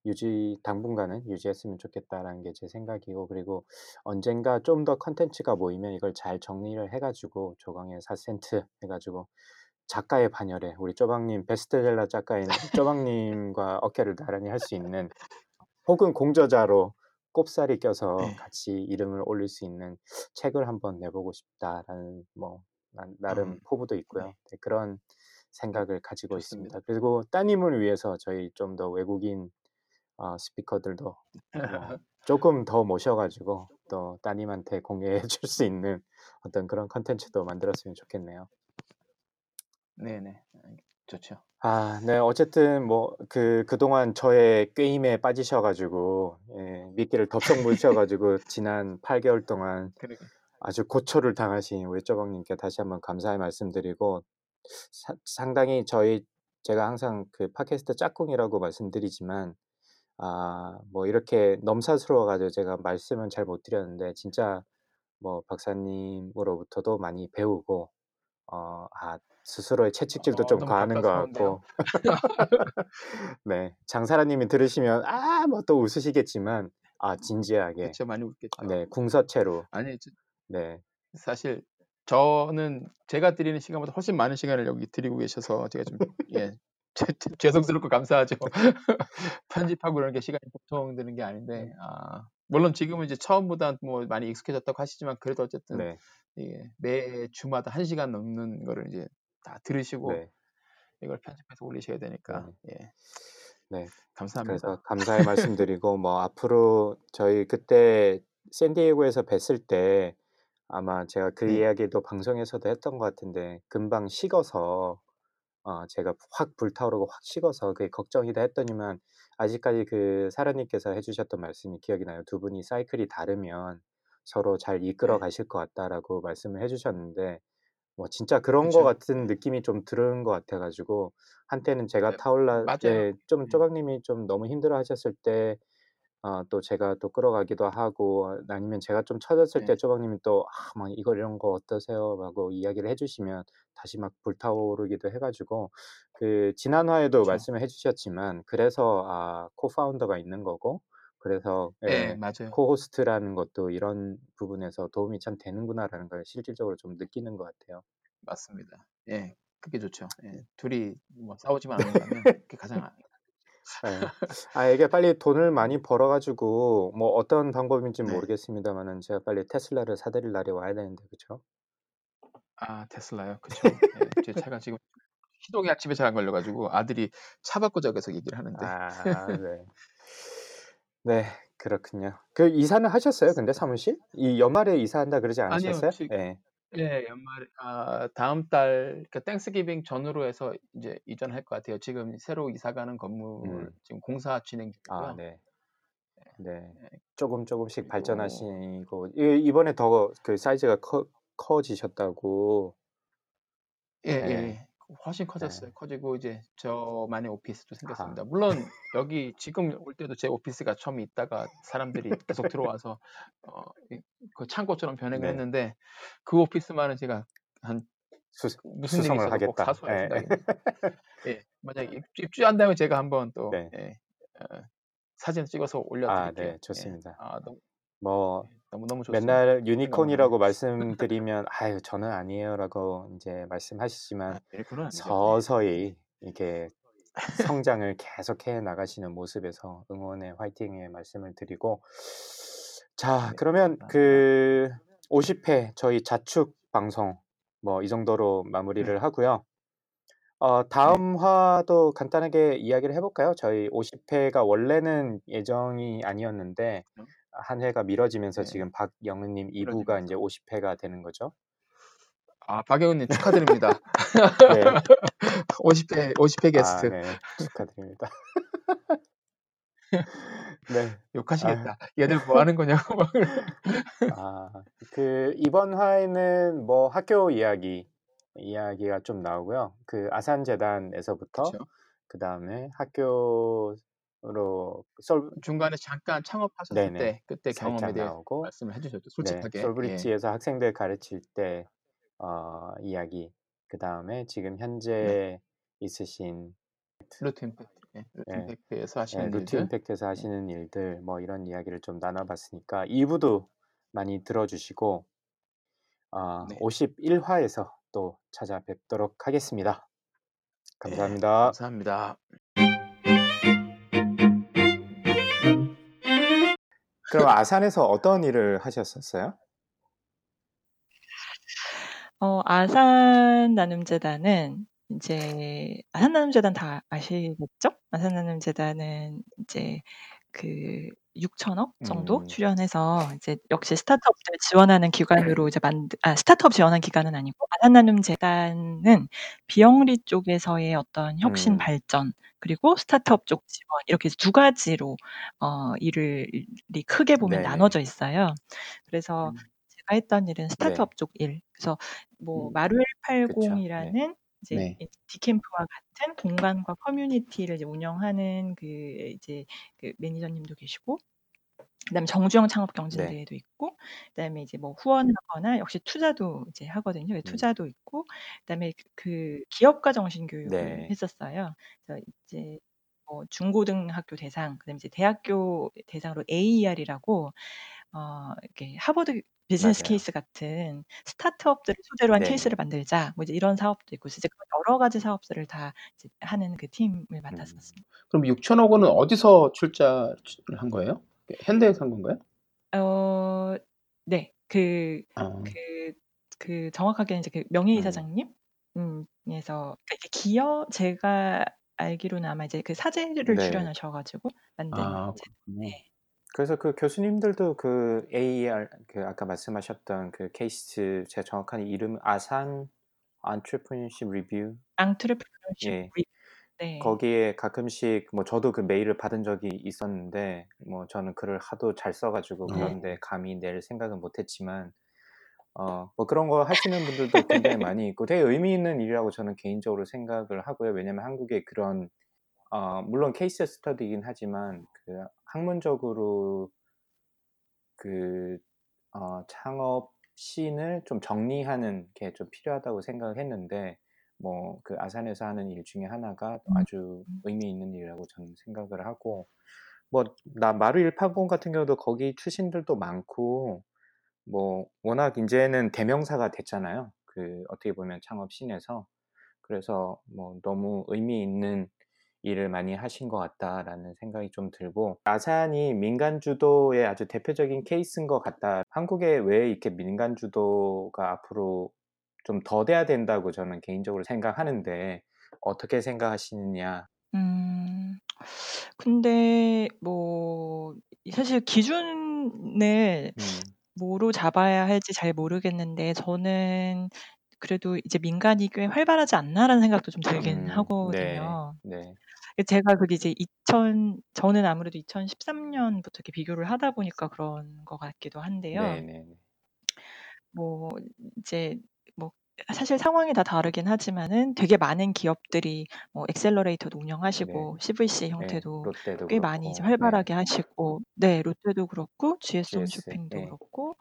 유지 '당분간은 유지했으면 좋겠다.'라는 게 제 생각이고 그리고 언젠가 좀더 콘텐츠가 모이면 이걸 잘 정리를 해 가지고 조강의 4 센트 해 가지고 작가의 반열에 우리 쪼박님 베스트셀러 작가인 쪼박님과 어깨를 나란히 할 수 있는 혹은 공저자로 꼽사리 껴서 예. 같이 이름을 올릴 수 있는 '책을 한번 내 보고 싶다.'라는 뭐나 나름 음. 포부도 있고요. 네. 네 그런 음. 생각을 가지고 좋습니다. 있습니다. 그리고 따님을 위해서 저희 좀 더 외국인 어 스피커들도 뭐 쪼끔 더 모셔 가지고 또 따님한테 공유해 줄 수 있는 어떤 그런 콘텐츠도 만들었으면 좋겠네요. 네네. 알 좋죠. 아 네. 어쨌든 뭐 그 그동안 저의 꾀임에 빠지셔 가지고 예 미끼를 덥석 무셔 가지고 지난 8 개월 동안 그러게. 아주 고초를 당하신 우리 쪼박 님께 다시 한번 감사의 말씀드리고 사 상당히 저희 제가 항상 그 팟캐스트 짝꿍이라고 말씀드리지만 아 뭐 이렇게 넘사스러워 가지고 제가 말씀은 잘 못 드렸는데 진짜 뭐 박사님으로부터도 많이 배우고 어 아 스스로의 채찍질도 어좀 가하는 것. 같고 네. 장사라 님이 들으시면 아 뭐 또 웃으시겠지만 아 진지하게 그쵸. 많이 웃겠죠. 네 궁서체로 아니 저 네. 사실 저는 제가 드리는 시간보다 훨씬 많은 시간을 여기 드리고 계셔서 제가 좀 예 죄 죄송스럽고 감사하죠. 편집하고 이런 게 시간이 보통 드는 게 아닌데 네. 아 물론 지금은 이제 처음보다 뭐 많이 익숙해졌다고 하시지만 그래도 어쨌든 네. 예, 매 주마다 한 시간 넘는 거를 이제 다 들으시고 네. 이걸 편집해서 올리셔야 되니까 예, 네. 감사합니다. 그래서 감사의 말씀드리고 뭐 앞으로 저희 그때 샌디에고에서 뵀을 때 아마 제가 그 네. 이야기도 방송에서도 했던 것 같은데 금방 식어서 어 제가 확 불타오르고 확 식어서 그게 걱정이다 했더니만 아직까지 그 사라님께서 해 주셨던 말씀이 기억이 나요. "두 분이 사이클이 다르면 서로 잘 이끌어 네. 가실 것 같다."라고 말씀을 해 주셨는데 뭐 진짜 그런 것 그쵸. 같은 느낌이 좀 드는 것 같아 가지고 한때는 제가 네, 타올라 맞아요. 예 좀 음. 쪼박님이 좀 너무 힘들어하셨을 때 어 또 제가 또 끌어가기도 하고 아니면 제가 좀 처졌을 때 네. 쪼박님이 또 "아 막 이거 이런 거 어떠세요?" 라고 이야기를 해 주시면 다시 막 불타오르기도 해 가지고 그 지난 화에도 그쵸. 말씀을 해 주셨지만 그래서 아 co-founder가 있는 거고 그래서 예, 예 맞아요. co-host라는 것도 이런 부분에서 도움이 참 되는구나라는 걸 실질적으로 좀 느끼는 것 같아요. 맞습니다. 예, 그게 좋죠. 예, 네. 둘이 뭐 싸우지만 않는다면 그게 가장 아 예. 아 이게 빨리 돈을 많이 벌어 가지고 뭐 어떤 방법인지 는 네. 모르겠습니다마는 제가 빨리 테슬라를 사 드릴 날이 와야 되는데 그쵸? 아 테슬라요? 그쵸. 예, 제 차가 지금 희동약집에 잘 안 걸려 가지고 아들이 차 바꾸자고 계속 얘기를 하는데. 아 네. 네, 그렇군요. 그 이사는 하셨어요? 근데 사무실? 이 연말에 이사한다 그러지 아니요. 않으셨어요? 지 예. 예, 연말에 아 다음 달 그러니까 Thanksgiving 전후로 해서 이제 이전할 것 같아요. 지금 새로 이사 가는 건물 음. 지금 공사 진행 아 중이고요. 네. 네. 예. 쪼금 쪼금씩 그리고 발전하시고 이 이번에 더 그 사이즈가 커 커지셨다고. 예 예 예. 예. 훨씬 네. 커졌어요. 커지고 이제 저만의 오피스도 아. 생겼습니다. 물론 여기 지금 올 때도 제 오피스가 처음에 있다가 사람들이 계속 들어와서 어이그 창고처럼 변하긴 네. 했는데 그 오피스만은 제가 한 수 무슨 일이 있어도 꼭 하겠다. 사수할 예. 생각입니다. 예. 만약에 입주 입주한다면 제가 한번 또 네. 예. 어 사진 찍어서 올려 아 드릴게요. 네, 좋습니다. 예. 아 너무 뭐 예, 너무너무 좋습니다. 맨날 생각 유니콘이라고 말씀드리면 "아유 저는 아니에요."라고 인제 말씀하시지만 아. 예. 서서히 이렇게 성장을 계속해 나가시는 모습에서 응원의 화이팅의 말씀을 드리고 자 네, 그러면. 그 50회 저희 자축 방송 뭐 이 정도로 네. 마무리를 하고요. 어 네. 다음 화도 간단하게 이야기를 해 볼까요? 저희 50 회가 원래는 예정이 아니었는데 그렇죠. 한 회가 미뤄지면서 네. 지금 박영은님 2 부가 인제 미뤄지면서. 50 회가 되는 거죠. 아, 박영은님 축하드립니다. 네. 50회 50회아 게스트. 네. 축하드립니다. 네. 아유. 욕하시겠다. "얘들 뭐 하는 거냐."고 막. 아. 그 이번 화에는 뭐 학교 이야기, 이야기가 좀 나오고요. 그 아산재단에서부터 그쵸. 그다음에 학교 로 솔 중간에 잠깐 창업하셨을 네네. 때 그때 경험에 대해 나오고 말씀을 해 주셨죠, 네. 솔직하게. 예. 솔브리지에서 학생들 가르칠 때 어 이야기 그 다음에 지금 네. 현재 있으신 루트 임팩트. 예. 루트 예. 임팩트에서 예. 하시는 루트 일들. 임팩트에서 예. 하시는 일들 뭐 이런 이야기를 좀 나눠 봤으니까 2 부도 많이 들어 주시고 아 네. 51 화에서 또 찾아뵙도록 하겠습니다. 예. 감사합니다. 감사합니다. 그럼 아산에서 어떤 일을 하셨었어요? 어 아산 나눔재단은 인제 아산 나눔재단 다 아시겠죠? 아산 나눔재단은 이제 그 6,000,000,000 정도 음. 출연해서 이제 역시 스타트업들 지원하는 기관으로 이제 만드 아 스타트업 지원하는 기관은 아니고 아산나눔 재단은 비영리 쪽에서의 어떤 혁신 음. 발전 그리고 스타트업 쪽 지원 이렇게 2 가지로 어 일을 이 크게 보면 네네. 나눠져 있어요. 그래서 음. 제가 했던 일은 네. 스타트업 쪽 일. 그래서 뭐 음. 마루엘 그쵸. 네. 80이라는 이제 네. 이 디캠프와 같은 공간과 커뮤니티를 이제 운영하는 그 이제 그 매니저님도 계시고 그다음에 정주영 네. 창업 경진대회도 있고 그다음에 이제 뭐 후원하거나 역시 투자도 이제 하거든요. 예 음. 투자도 있고 그다음에 그 그 기업가 정신 교육을 네. 했었어요. 그래서 이제 뭐 중고등학교 대상 그다음에 이제 대학교 대상으로 AER이라고 어 이렇게 하버드 비즈니스 맞아요. 케이스 같은 스타트업들을 소재로 한. 케이스를 만들자 뭐 이제 이런 사업도 있고 이제 그런 여러 가지 사업들을 다 이제 하는 그 팀을 음. 맡았었습니다. 그럼 6,000,000,000 원은 어디서 출자를 한 거예요? 현대에서 한 건가요? 어 네. 그 어. 그그 정확하게는 이제 그 음. 명예이사장님 음 에서 그러니까 이게 기업 제가 알기로는 아마 이제 그 사제를 네. 출연하셔 가지고 만든 아 이제 그렇군요. 네. 그래서 그 교수님들도 그 AER 그 아까 말씀하셨던 그 케이스 제가 정확한 이름은 아산 Entrepreneurship Review Entrepreneurship 예. Review. 네. 거기에 가끔씩 뭐 저도 그 메일을 받은 적이 있었는데 뭐 저는 글을 하도 잘 써 가지고 네. 그런데 감히 낼 생각은 못 했지만 어 뭐 그런 거 하시는 분들도 굉장히 많이 있고 되게 의미 있는 일이라고 저는 개인적으로 생각을 하고요. 왜냐면 한국에 그런 어 물론 case study이긴 하지만 그 학문적으로 그 어 창업 scene을 좀 정리하는 게 좀 필요하다고 생각을 했는데 뭐 그 아산에서 하는 일 중에 하나가 음. 아주 의미 있는 일이라고 저는 생각을 하고 뭐 나 마루 180 같은 경우도 거기 출신들도 많고 뭐 워낙 인제는 대명사가 됐잖아요. 그 어떻게 보면 창업 scene에서. 그래서 뭐 '너무 의미 있는 일을 많이 하신 것 같다.'라는 생각이 좀 들고 아산이 민간 주도의 아주 대표적인 케이스인 것 같다. 한국에 왜 이렇게 민간 주도가 앞으로 좀 더 돼야 된다고 저는 개인적으로 생각하는데 어떻게 생각하시느냐? 음. 근데 뭐이 사실 기준을 음. 뭐로 잡아야 할지 잘 모르겠는데 저는 그래도 이제 '민간이 꽤 활발하지 않나.'라는 생각도 좀 들긴 음. 네. 하거든요. 네. 그 제가 그게 이제 2000 저는 아무래도 2013 년부터 이렇게 비교를 하다 보니까 그런 것 같기도 한데요. 네네네. 뭐 이제 뭐 사실 상황이 다 다르긴 하지만은 되게 많은 기업들이 뭐 엑셀러레이터도 네. 운영하시고 CVC 예. 형태도 롯데도 꽤 많이 이제 그렇고. 네. 활발하게 하시고 네 롯데도 그렇고 GS GS. 홈쇼핑도 예. 그렇고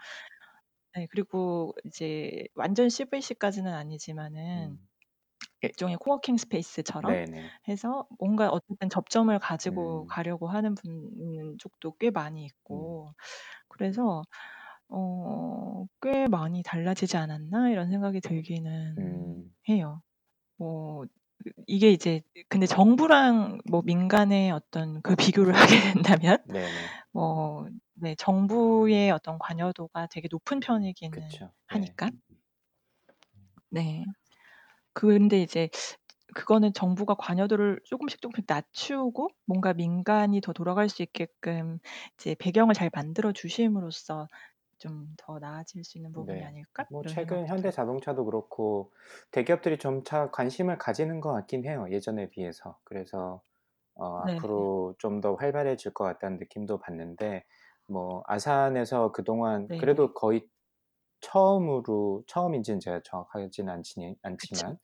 네 그리고 이제 완전 CVC까지는 아니지만은 음. 일종의 코워킹 스페이스처럼 네네. 해서 뭔가 어쨌든 접점을 가지고 음. 가려고 하는 분 쪽도 꽤 많이 음. 있고 그래서 어 '꽤 많이 달라지지 않았나?' 이런 생각이 들기는 음. 해요. 뭐 그 이게 이제 근데 정부랑 뭐 민간의 어떤 그 비교를 하게 된다면 네네. 뭐 네 정부의 어떤 관여도가 되게 높은 편이기는 그쵸. 네. 하니까. 네. 근데 이제 그거는 정부가 관여도를 쪼금씩 쪼금씩 낮추고 뭔가 민간이 더 돌아갈 수 있게끔 이제 배경을 잘 만들어 주심으로써 좀 더 나아질 수 있는 부분이 네. 아닐까? 뭐 이런 최근 생각도 들고. 현대자동차도 그렇고 대기업들이 점차 관심을 가지는 것 같긴 해요, 예전에 비해서. 그래서 어 네. 앞으로 좀 더 활발해질 것 같다는 느낌도 받는데 뭐 아산에서 그동안 네. 그래도 거의 처음으로 처음인지는 제가 정확하지는 않지니 그쵸. 않지만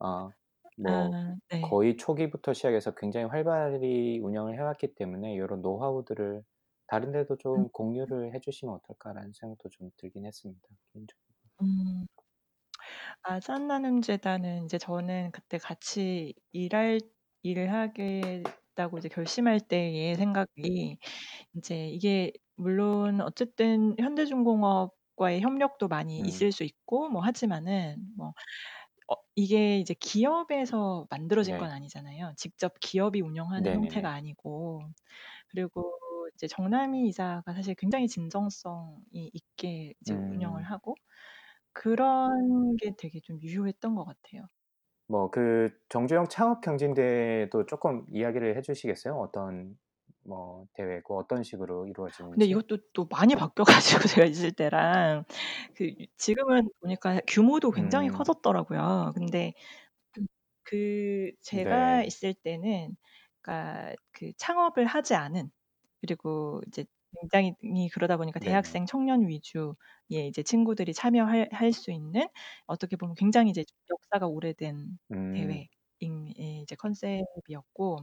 어 뭐 아 네. 거의 초기부터 시작해서 굉장히 활발히 운영을 해 왔기 때문에 요런 노하우들을 다른 데도 음. 좀 공유를 해 주시면 어떨까라는 생각도 좀 들긴 했습니다, 개인적으로. 음. 아산 나눔 재단은 이제 저는 그때 같이 일할 일을 하겠다고 이제 결심할 때의 생각이 인제 이게 물론 어쨌든 현대중공업 과의 협력도 많이 음. 있을 수 있고 뭐 하지만은 뭐 어 이게 이제 기업에서 만들어진 건 네. 아니잖아요. 직접 기업이 운영하는 형태가 네네네. 아니고. 그리고 이제 정남희 이사가 사실 굉장히 진정성이 있게 이제 운영을 음. 하고 그런 게 되게 좀 유효했던 것 같아요. 뭐 그 정주영 창업 경진대회도 쪼끔 이야기를 해 주시겠어요? 어떤 뭐 대회고 어떤 식으로 근데 이루어지는지? 이것도 또 많이 바뀌어 가지고 제가 있을 때랑 그 지금은 보니까 규모도 굉장히 음. 커졌더라고요. 근데 음그 제가 네. 있을 때는 그러니까 그 창업을 하지 않은 그리고 이제 굉장히 이 그러다 보니까. 대학생 청년 위주의 이제 친구들이 참여할 할수 있는 어떻게 보면 굉장히 이제 역사가 오래된 음. 대회 인이 이제 컨셉이었고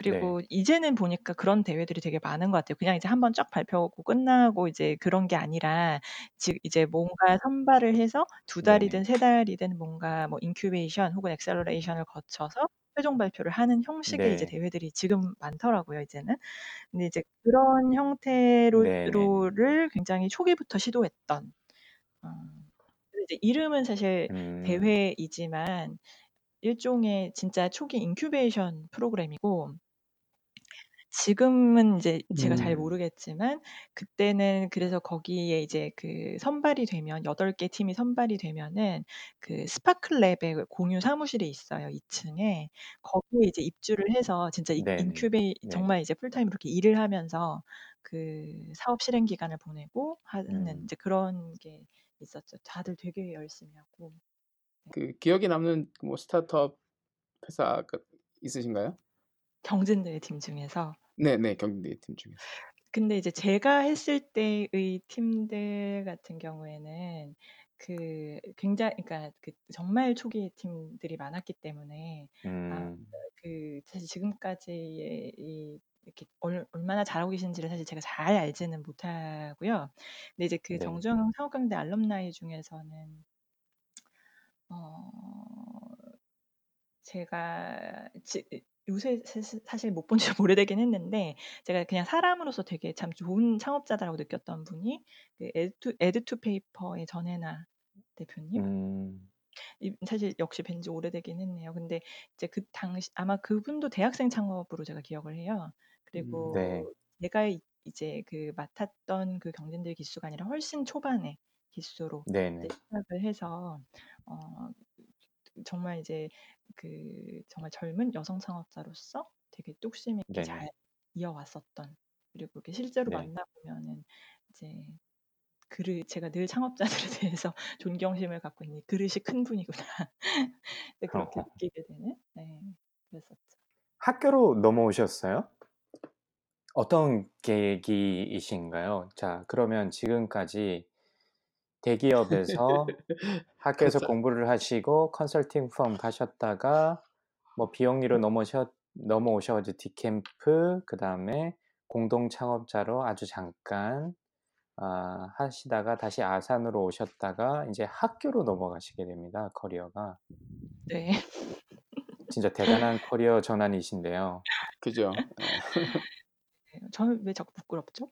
네. 그리고 이제는 보니까 그런 대회들이 되게 많은 것 같아요. 그냥 이제 1 번 쫙 발표하고 끝나고 이제 그런 게 아니라 즉 이제 뭔가 선발을 해서 2 달이든 네네. 3 달이든 뭔가 뭐 incubation 혹은 acceleration을 거쳐서 최종 발표를 하는 형식의 이제 네. 대회들이 지금 많더라고요, 이제는. 근데 이제 그런 형태로 네네네. 로를 굉장히 초기부터 시도했던 어 근데 이제 이름은 사실 음. 대회이지만 일종의 진짜 초기 incubation 프로그램이고 지금은 이제 제가 잘 음. 모르겠지만 그때는 그래서 거기에 이제 그 선발이 되면 8개 팀이 선발이 되면은 그 스파크랩의 공유 사무실이 있어요, 2 층에. 거기에 이제 입주를 해서 진짜 이 네네. 인큐베이 네. 정말 이제 풀타임으로 이렇게 일을 하면서 그 사업 실행 기간을 보내고 하는 음. 이제 그런 게 있었죠. 다들 되게 열심히 하고. 네. 그 기억에 남는 뭐 스타트업 회사가 있으신가요? 경진대회 팀 중에서. 네네. 경진대회 팀 중에서. 근데 이제 제가 했을 때의 팀들 같은 경우에는 그 굉장히 그러니까 그 정말 초기 팀들이 많았기 때문에 아 음. 그 사실 지금까지의 이 이렇게 얼 얼마나 잘하고 계신지를 사실 제가 잘 알지는 못하고요. 근데 이제 그 네. 정주영 상업경대 알럼나이 중에서는 어 제가 지 요새 사실 못 본 지 오래되긴 했는데 제가 그냥 사람으로서 되게 참 좋은 창업자다라고 느꼈던 분이 그 에드투 에드투페이퍼의 전혜나 대표님? 음. 이 사실 역시 뵌지 오래되긴 했네요. 근데 이제 그 당시 아마 그분도 대학생 창업으로 제가 기억을 해요. 음. 그리고 네. 제가 이 이제 그 맡았던 그 경진대회 기수가 아니라 훨씬 초반에 기수로 이제 네네. 시작을 해서 어 정말 이제 그 정말 젊은 여성 창업자로서 되게 뚝심 있게 네네. 잘 이어왔었던 그리고 이렇게 실제로 네. 만나 보면은 이제 그를 제가 늘 창업자들에 대해서 존경심을 갖고 있는 '그릇이 큰 분이구나.' 네 그렇게 어허. 느끼게 되는 네 그랬었죠. 학교로 넘어오셨어요? 어떤 계기이신가요? 자 그러면 지금까지 대기업에서 학교에서 컨설 공부를 하시고 컨설팅 펌 가셨다가 뭐 비영리로 넘어셔 넘어오셔 가지고 디캠프 그 다음에 공동 창업자로 아주 잠깐 아 하시다가 다시 아산으로 오셨다가 인제 학교로 넘어가시게 됩니다, 커리어가. 네. 진짜 대단한 커리어 전환이신데요. 그죠. 예. 네. 저는 왜 자꾸 부끄럽죠?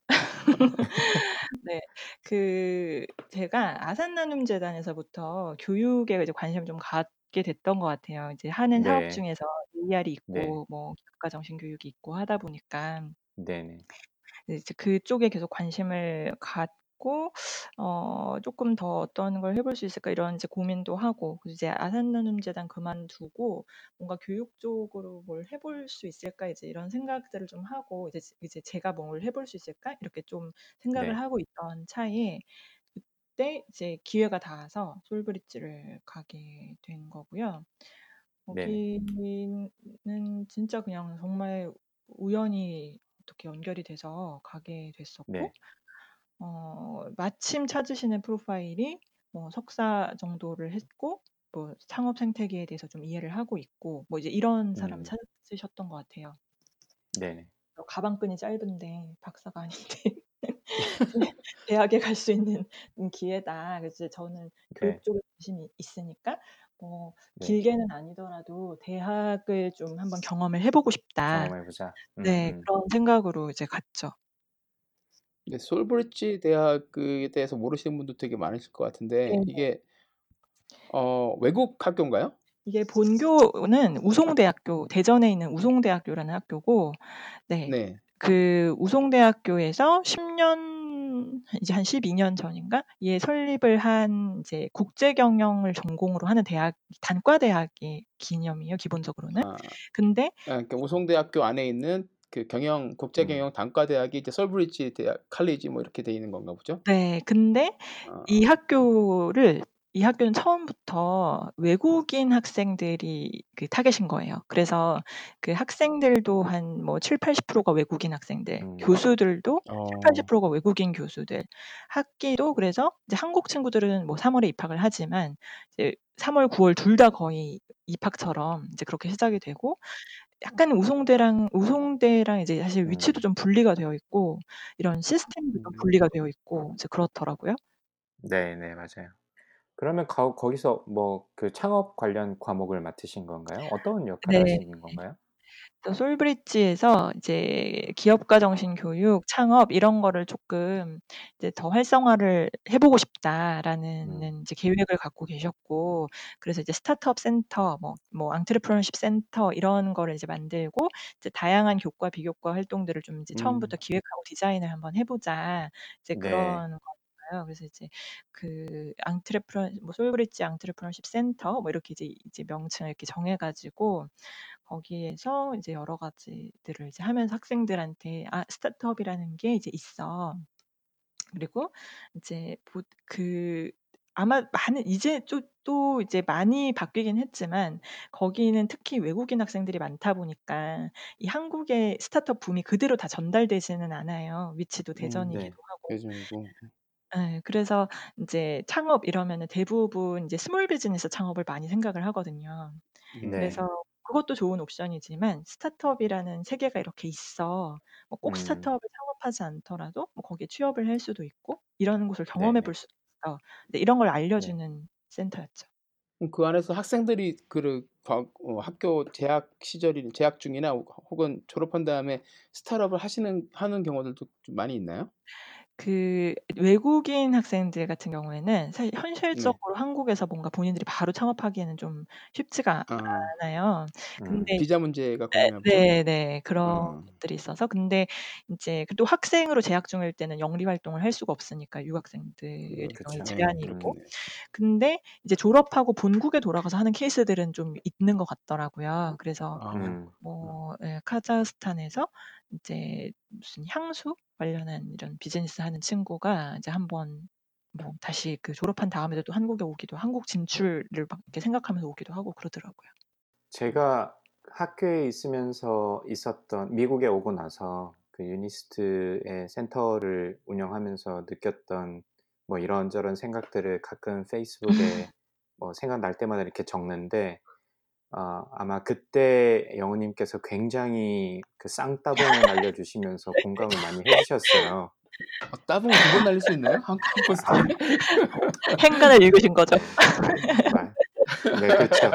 네. 그 제가 아산나눔재단에서부터 교육에 이제 관심을 좀 갖게 됐던 것 같아요. 이제 하는 사업 네. 중에서 AR이 네. 있고 뭐 기업가 정신 교육이 있고 하다 보니까 네네. 네 이제 그쪽에 계속 관심을 갖 고 어 '쪼끔 더 어떤 걸 해 볼 수 있을까?' 이런 이제 고민도 하고 그래서 이제 '아산나눔재단 그만두고 뭔가 교육 쪽으로 뭘 해 볼 수 있을까?' 이제 이런 생각들을 좀 하고 이제 이제 '제가 뭘 해 볼 수 있을까?' 이렇게 좀 생각을 네. 하고 있던 차에 그때 이제 기회가 닿아서 솔브리지를 가게 된 거고요. 네네. 거기는 진짜 그냥 정말 우연히 어떻게 연결이 돼서 가게 됐었고 네. 어 마침 찾으시는 프로파일이 뭐 석사 정도를 했고 뭐 창업 생태계에 대해서 좀 이해를 하고 있고 뭐 이제 이런 사람을 음. 찾으셨던 것 같아요. 네네. 어 가방끈이 짧은데 박사가 아닌데 네 대학에 갈 수 있는 음 기회다. 그래서 저는 교육 네. 쪽에 관심이 있으니까 뭐 네. 길게는 아니더라도 '대학을 좀 한번 경험을 해 보고 싶다.' 경험해 보자. 네 음음. 그런 생각으로 이제 갔죠. 네 솔브리지 대학에 대해서 모르시는 분도 되게 많으실 것 같은데 네네. 이게 어 외국 학교인가요? 이게 본교는 우송대학교 대전에 있는 우송대학교라는 학교고 네 네. 그 우송대학교에서 10년 이제 한 12년 전인가 예 설립을 한 이제 국제 경영을 전공으로 하는 대학 단과 대학의 개념이에요 기본적으로는. 아. 근데 아 그러니까 우송대학교 안에 있는 그 경영 국제 음. 경영 단과 대학이 이제 솔브리지 대학 칼리지 뭐 이렇게 돼 있는 건가 보죠? 네 근데 아. 이 학교를 이 학교는 처음부터 외국인 학생들이 그 타겟인 거예요. 그래서 그 학생들도 한 뭐 70-80%가 외국인 학생들, 음. 교수들도 어. 70-80%가 외국인 교수들. 학기도 그래서 이제 한국 친구들은 뭐 3 월에 입학을 하지만 이제 3 월, 9월 둘 다 거의 입학처럼 이제 그렇게 시작이 되고 약간 우송대랑 우송대랑 이제 사실 위치도 음. 좀 분리가 되어 있고 이런 시스템도 좀 음. 분리가 되어 있고 이제 그렇더라고요. 네네. 맞아요. 그러면 거 거기서 뭐 그 창업 관련 과목을 맡으신 건가요? 어떤 역할을 네. 하시는 건가요? 또 솔브리지에서 이제 기업가 정신 교육, 창업 이런 거를 조금 이제 더 활성화를 해 보고 싶다라는 음. 이제 계획을 갖고 계셨고 그래서 이제 스타트업 센터 뭐뭐 entrepreneurship 센터 이런 거를 이제 만들고 이제 다양한 교과, 비교과 활동들을 좀 이제 처음부터 음. 기획하고 디자인을 한번 해 보자. 이제 네. 그런 거였어요. 그래서 이제 그 entrepreneur 뭐 솔브리지 entrepreneurship 센터 뭐 이렇게 이제 이제 명칭을 이렇게 정해 가지고 거기에서 이제 여러 가지들을 이제 하면서 학생들한테 "아 스타트업이라는 게 이제 있어." 그리고 이제 보 그 아마 많은 이제 또 또 이제 많이 바뀌긴 했지만 거기는 특히 외국인 학생들이 많다 보니까 이 한국의 스타트업 붐이 그대로 다 전달되지는 않아요. 위치도 음 네. 대전이기도 하고. 대전이고. 예. 그래서 인제 창업 이러면은 대부분 이제 small business 창업을 많이 생각을 하거든요. 음. 네. 그래서 그것도 좋은 옵션이지만 스타트업이라는 세계가 이렇게 있어. 뭐 꼭 음. 스타트업을 창업하지 않더라도 뭐 거기에 취업을 할 수도 있고 이런 곳을 경험해 네네. 볼 수도 있어. 네 이런 걸 네. 알려주는 센터였죠. 그럼 그 안에서 학생들이 어 학교 재학 시절이 재학 중이나 혹은 졸업한 다음에 스타트업을 하시는 하는 경우들도 좀 많이 있나요? 그 외국인 학생들 같은 경우에는 사실 네. 현실적으로 한국에서 뭔가 본인들이 바로 창업하기에는 좀 쉽지가 아. 않아요. 음. 근데 비자 문제가 보죠? 네네. 그런 어. 것들이 있어서 근데 인제 그 또 학생으로 재학 중일 때는 영리 활동을 할 수가 없으니까 유학생들의 경우에 그쵸. 제한이 네. 있고 음. 근데 이제 졸업하고 본국에 돌아가서 하는 케이스들은 좀 있는 것 같더라고요. 그래서 아. 음. 뭐예 카자흐스탄에서 이제 무슨 향수 관련한 이런 비즈니스 하는 친구가 이제 한번 뭐 다시 그 졸업한 다음에도 또 한국에 오기도 한국 진출을 막 이렇게 생각하면서 오기도 하고 그러더라고요. 제가 학교에 있으면서 있었던 미국에 오고 나서 그 유니스트의 센터를 운영하면서 느꼈던 뭐 이런저런 생각들을 가끔 페이스북에 뭐 생각날 때마다 이렇게 적는데 어 아마 그때 영우님께서 굉장히 그 쌍따봉을 날려주시면서 공감을 많이 해 주셨어요. 아 따봉을 2 번 날릴 수 있나요? 한한 포스트에? 행간을 읽으신 거죠. 네. 말네 그렇죠.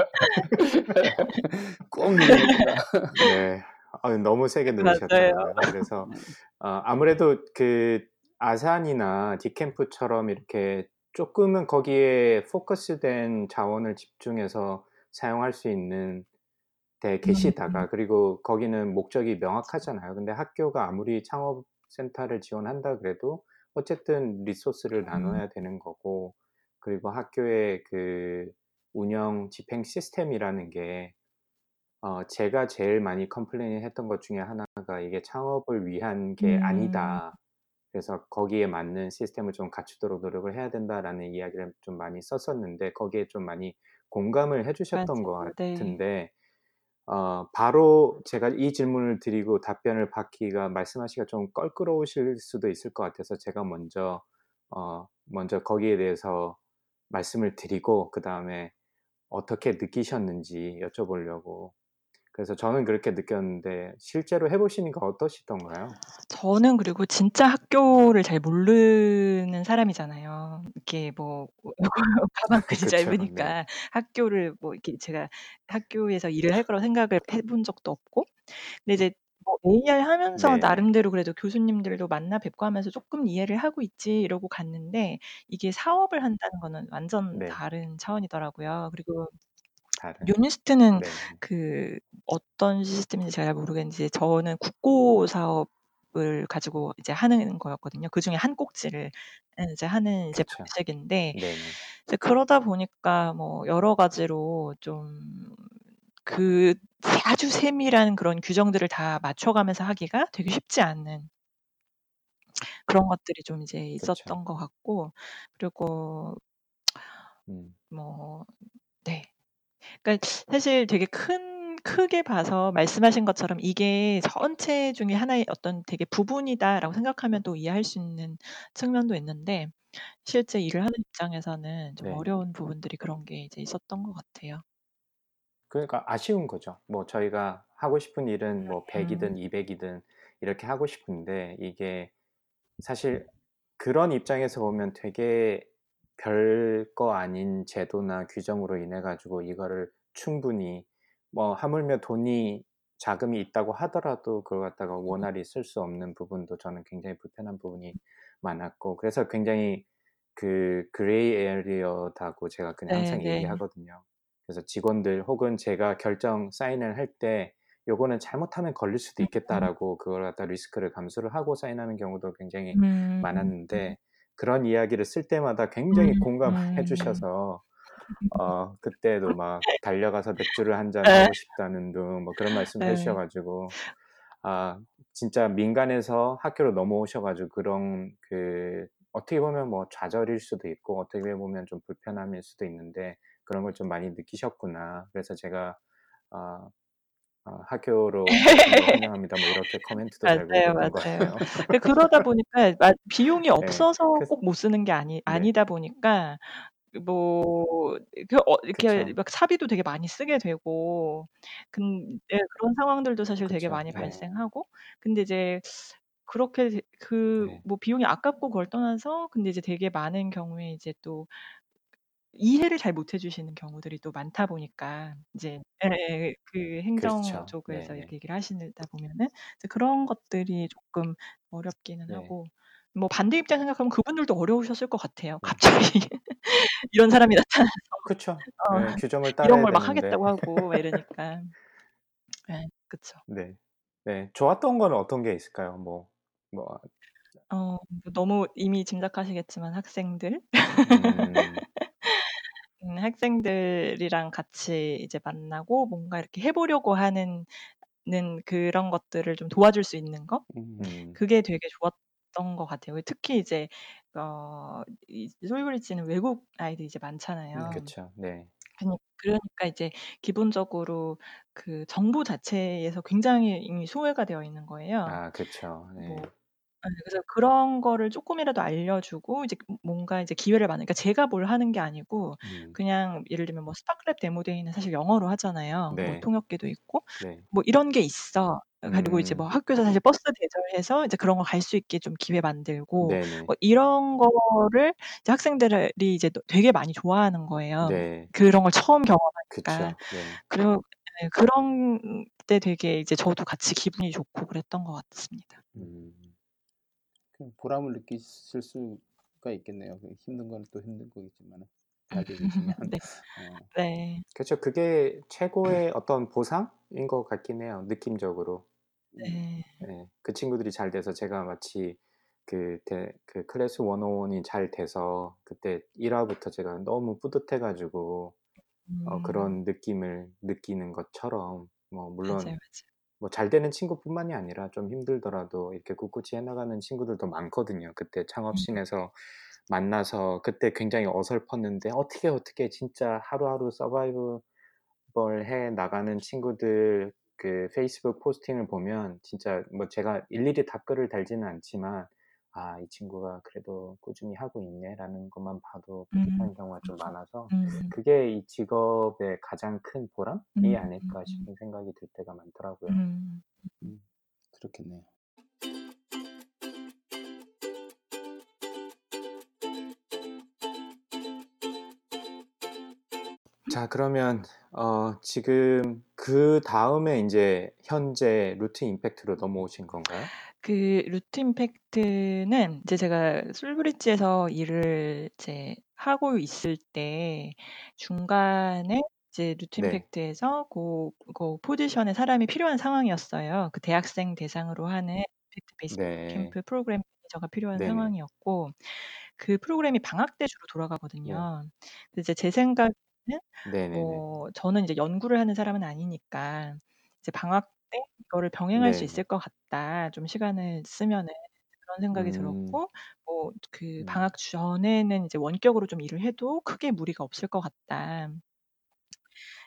꾹 누르는구나. 네. 아유 너무 세게 맞아요. 누르셨더라고요. 그래서 음. 어 아무래도 그 아산이나 디캠프처럼 이렇게 쪼끔은 거기에 포커스된 자원을 집중해서 사용할 수 있는 데 음. 계시다가 그리고 거기는 목적이 명확하잖아요. 근데 학교가 아무리 창업 센터를 지원한다 그래도 어쨌든 리소스를 음. 나눠야 되는 거고 그리고 학교의 그 운영 집행 시스템이라는 게 어 제가 제일 많이 complain 했던 것 중에 하나가 "이게 창업을 위한 게 음. 아니다. 그래서 거기에 맞는 시스템을 좀 갖추도록 노력을 해야 된다."라는 이야기를 좀 많이 썼었는데 거기에 좀 많이 공감을 해 주셨던 것 맞아요. 네. 같은데 어 바로 제가 이 질문을 드리고 답변을 받기가 말씀하시기가 좀 껄끄러우실 수도 있을 것 같아서 제가 먼저 어 먼저 거기에 대해서 말씀을 드리고 그 다음에 어떻게 느끼셨는지 여쭤보려고. 그래서 저는 그렇게 느꼈는데 실제로 해 보시니까 어떠시던가요? 저는 그리고 진짜 학교를 잘 모르는 사람이잖아요. 이렇게 뭐 가방 그쵸. 네. 짧으니까 학교를 뭐 이렇게 제가 학교에서 일을 할 거라고 생각을 해 본 적도 없고 근데 이제 뭐 AR 하면서 네네. 나름대로 그래도 교수님들도 만나 뵙고 하면서 '쪼끔 이해를 하고 있지.' 이러고 갔는데 이게 사업을 한다는 거는 완전 네. 다른 차원이더라고요. 그리고 다른. 유니스트는 네. 그 어떤 시스템인지 잘 모르겠는지 저는 국고 사업을 가지고 이제 하는 거였거든요. 그중에 한 꼭지를 예 이제 하는 이제 그쵸. 방식인데 네네. 이제 그러다 보니까 뭐 여러 가지로 좀 그 아주 세밀한 그런 규정들을 다 맞춰가면서 하기가 되게 쉽지 않은 그런 것들이 좀 이제 그쵸. 있었던 것 같고 그리고 음. 뭐 네. 그러니까 사실 되게 큰 크게 봐서 말씀하신 것처럼 '이게 전체 중에 하나의 어떤 되게 부분이다.'라고 생각하면 또 이해할 수 있는 측면도 있는데 실제 일을 하는 입장에서는 좀 네. 어려운 부분들이 그런 게 이제 있었던 것 같아요. 그러니까 아쉬운 거죠. 뭐 저희가 하고 싶은 일은 뭐100 음. 이든 200 이든 이렇게 하고 싶은데 이게 사실 그런 입장에서 보면 되게 별거 아닌 제도나 규정으로 인해 가지고 이거를 충분히 뭐 하물며 돈이 자금이 있다고 하더라도 그걸 갖다가 원활히 쓸 수 없는 부분도 저는 굉장히 불편한 부분이 많았고 그래서 굉장히 그 그레이 에리어다고 제가 그냥 항상 네네. 얘기하거든요. 그래서 직원들 혹은 제가 결정 사인을 할 때 요거는 잘못하면 걸릴 수도 음. 있겠다라고 그걸 갖다 리스크를 감수를 하고 사인하는 경우도 굉장히 음. 많았는데 그런 이야기를 쓸 때마다 굉장히 음. 공감을 해 음. 주셔서 어 그때도 막 달려가서 맥주를 한잔 네. 하고 싶다는 둥 뭐 그런 말씀을 해 네. 주셔 가지고 아 진짜 민간에서 학교로 넘어오셔 가지고 그런 그 어떻게 보면 뭐 좌절일 수도 있고 어떻게 보면 좀 불편함일 수도 있는데 그런 걸 좀 많이 느끼셨구나. 그래서 제가 아 어 학교로 거 환영합니다. 뭐 이렇게 코멘트도 달고 맞아요, 맞아요. 그 그러다 보니까 마 비용이 네. 없어서 그래서 꼭 못 쓰는 게 아니 네. 아니다 보니까 뭐 그 어 이렇게 그쵸. 막 사비도 되게 많이 쓰게 되고 근 예 그런 상황들도 사실 되게 그쵸. 많이 네. 발생하고 근데 이제 그렇게 되 그 네. 뭐 비용이 아깝고 그걸 떠나서 근데 이제 되게 많은 경우에 이제 또 이해를 잘 못 해 주시는 경우들이 또 많다 보니까 이제 예예 그 행정 그렇죠. 쪽에서 네네. 이렇게 얘기를 하시다 보면은 이제 그런 것들이 쪼끔 어렵기는 네. 하고 뭐 반대 입장 생각하면 그분들도 어려우셨을 것 같아요. 네. 갑자기 이런 사람이 나타나서 그쵸. 어 예. 규정을 이런 따라야 걸 막 되는데. 하겠다고 하고 막 이러니까. 예. 그쵸. 네. 네. 좋았던 거는 어떤 게 있을까요? 뭐 뭐 어 너무 이미 짐작하시겠지만 학생들. 음. 음 학생들이랑 같이 이제 만나고 뭔가 이렇게 해 보려고 하는 는 그런 것들을 좀 도와줄 수 있는 거? 음. 그게 되게 좋았던 것 같아요. 특히 이제 어이 솔브리지는 외국 아이들이 이제 많잖아요. 네. 그쵸. 네. 그니 그러니까 이제 기본적으로 그 정보 자체에서 굉장히 이미 소외가 되어 있는 거예요. 아 그쵸. 네. 뭐 예 그래서 그런 거를 쪼끔이라도 알려주고 이제 음 뭔가 이제 기회를 만들 그러니까 제가 뭘 하는 게 아니고 음. 그냥 예를 들면 뭐 스파클랩 demo day는 사실 영어로 하잖아요. 뭐 네. 통역기도 있고 네. 뭐 이런 게 있어. 그리고 이제 뭐 음. 학교에서 사실 버스 대절해서 이제 그런 거 갈 수 있게 좀 기회 만들고 네네. 뭐 이런 거를 이제 학생들이 이제 또 되게 많이 좋아하는 거예요. 네. 그런 걸 처음 경험하니까. 그쵸. 네. 그러 예 그런 때 되게 이제 저도 같이 기분이 좋고 그랬던 것 같습니다. 음. 그 보람을 느끼실 수가 있겠네요. 그 힘든 건 또 힘든 거겠지만은 알게 되지만. 네. 어. 네. 그쵸. 그게 최고의 어떤 보상인 것 같긴 해요, 느낌적으로. 음. 네. 예. 그 친구들이 잘 돼서 제가 마치 그 대 그 클래스 101이 잘 돼서 그때 1 화부터 제가 너무 뿌듯해 가지고 어 음. 그런 느낌을 느끼는 것처럼 뭐 물론 맞아요, 맞아요. 뭐 잘 되는 친구뿐만이 아니라 좀 힘들더라도 이렇게 꿋꿋이 해 나가는 친구들도 많거든요. 그때 창업 음. scene에서 만나서 그때 굉장히 어설펐는데 어떻게, 어떻게 진짜 하루하루 서바이벌 해 나가는 친구들 그 페이스북 포스팅을 보면 진짜 뭐 제가 일일이 답글을 달지는 않지만 ' 아 이 친구가 그래도 꾸준히 하고 있네.'라는 것만 봐도 음. 뿌듯한 경우가 좀 많아서 음. 그게 이 직업의 가장 큰 보람이 음. 아닐까 싶은 생각이 들 때가 많더라고요. 음. 음. 그렇겠네요. 자 그러면 어 지금 그 다음에 인제 현재 루트 임팩트로 넘어오신 건가요? 그 루트 임팩트는 이제 제가 솔브리지에서 일을 이제 하고 있을 때 중간에 이제 루트 네. 임팩트에서 고 고 포지션에 사람이 필요한 상황이었어요. 그 대학생 대상으로 하는 임팩트 베이스 네. 캠프 프로그램 매니저가 필요한 네네. 상황이었고 그 프로그램이 방학 때 주로 네. 돌아가거든요. 근데 이제 제 생각에는 네네네. 뭐 저는 이제 연구를 하는 사람은 아니니까 이제 '방학 때 이거를 병행할 수 있을. 것 같다. 좀 시간을 쓰면은.' 그런 생각이 음. 들었고 뭐 그 음. '방학 전에는 이제 원격으로 좀 일을 해도 크게 무리가 없을 것 같다.'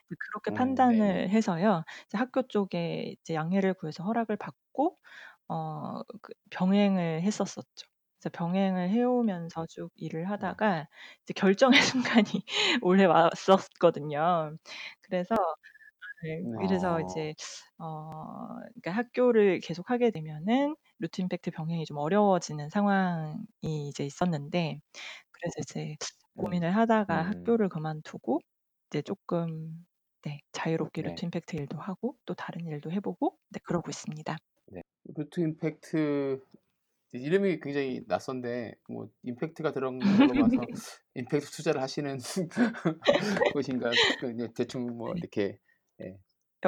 그 그렇게 어. 판단을 해서요. 이제 학교 쪽에 이제 양해를 구해서 허락을 받고 어 그 병행을 했었었죠. 그래서 병행을 해 오면서 쭉 일을 네. 하다가 이제 결정의 순간이 올해 왔었거든요. 그래서 네 그래서 네. 이제 어 그러니까 학교를 계속하게 되면은 루트 임팩트 병행이 좀 어려워지는 상황이 이제 있었는데 그래서 이제 음. 고민을 하다가 음. 학교를 그만두고 이제 쪼끔 네, 자유롭게 네. 루트 임팩트 일도 하고 또 다른 일도 해 보고 네, 그러고 있습니다. 루트 임팩트 이름이 굉장히 낯선데 뭐 임팩트가 들어간 걸로 봐서 임팩트 투자를 하시는 곳인가 그 이제 대충 뭐 이렇게 예,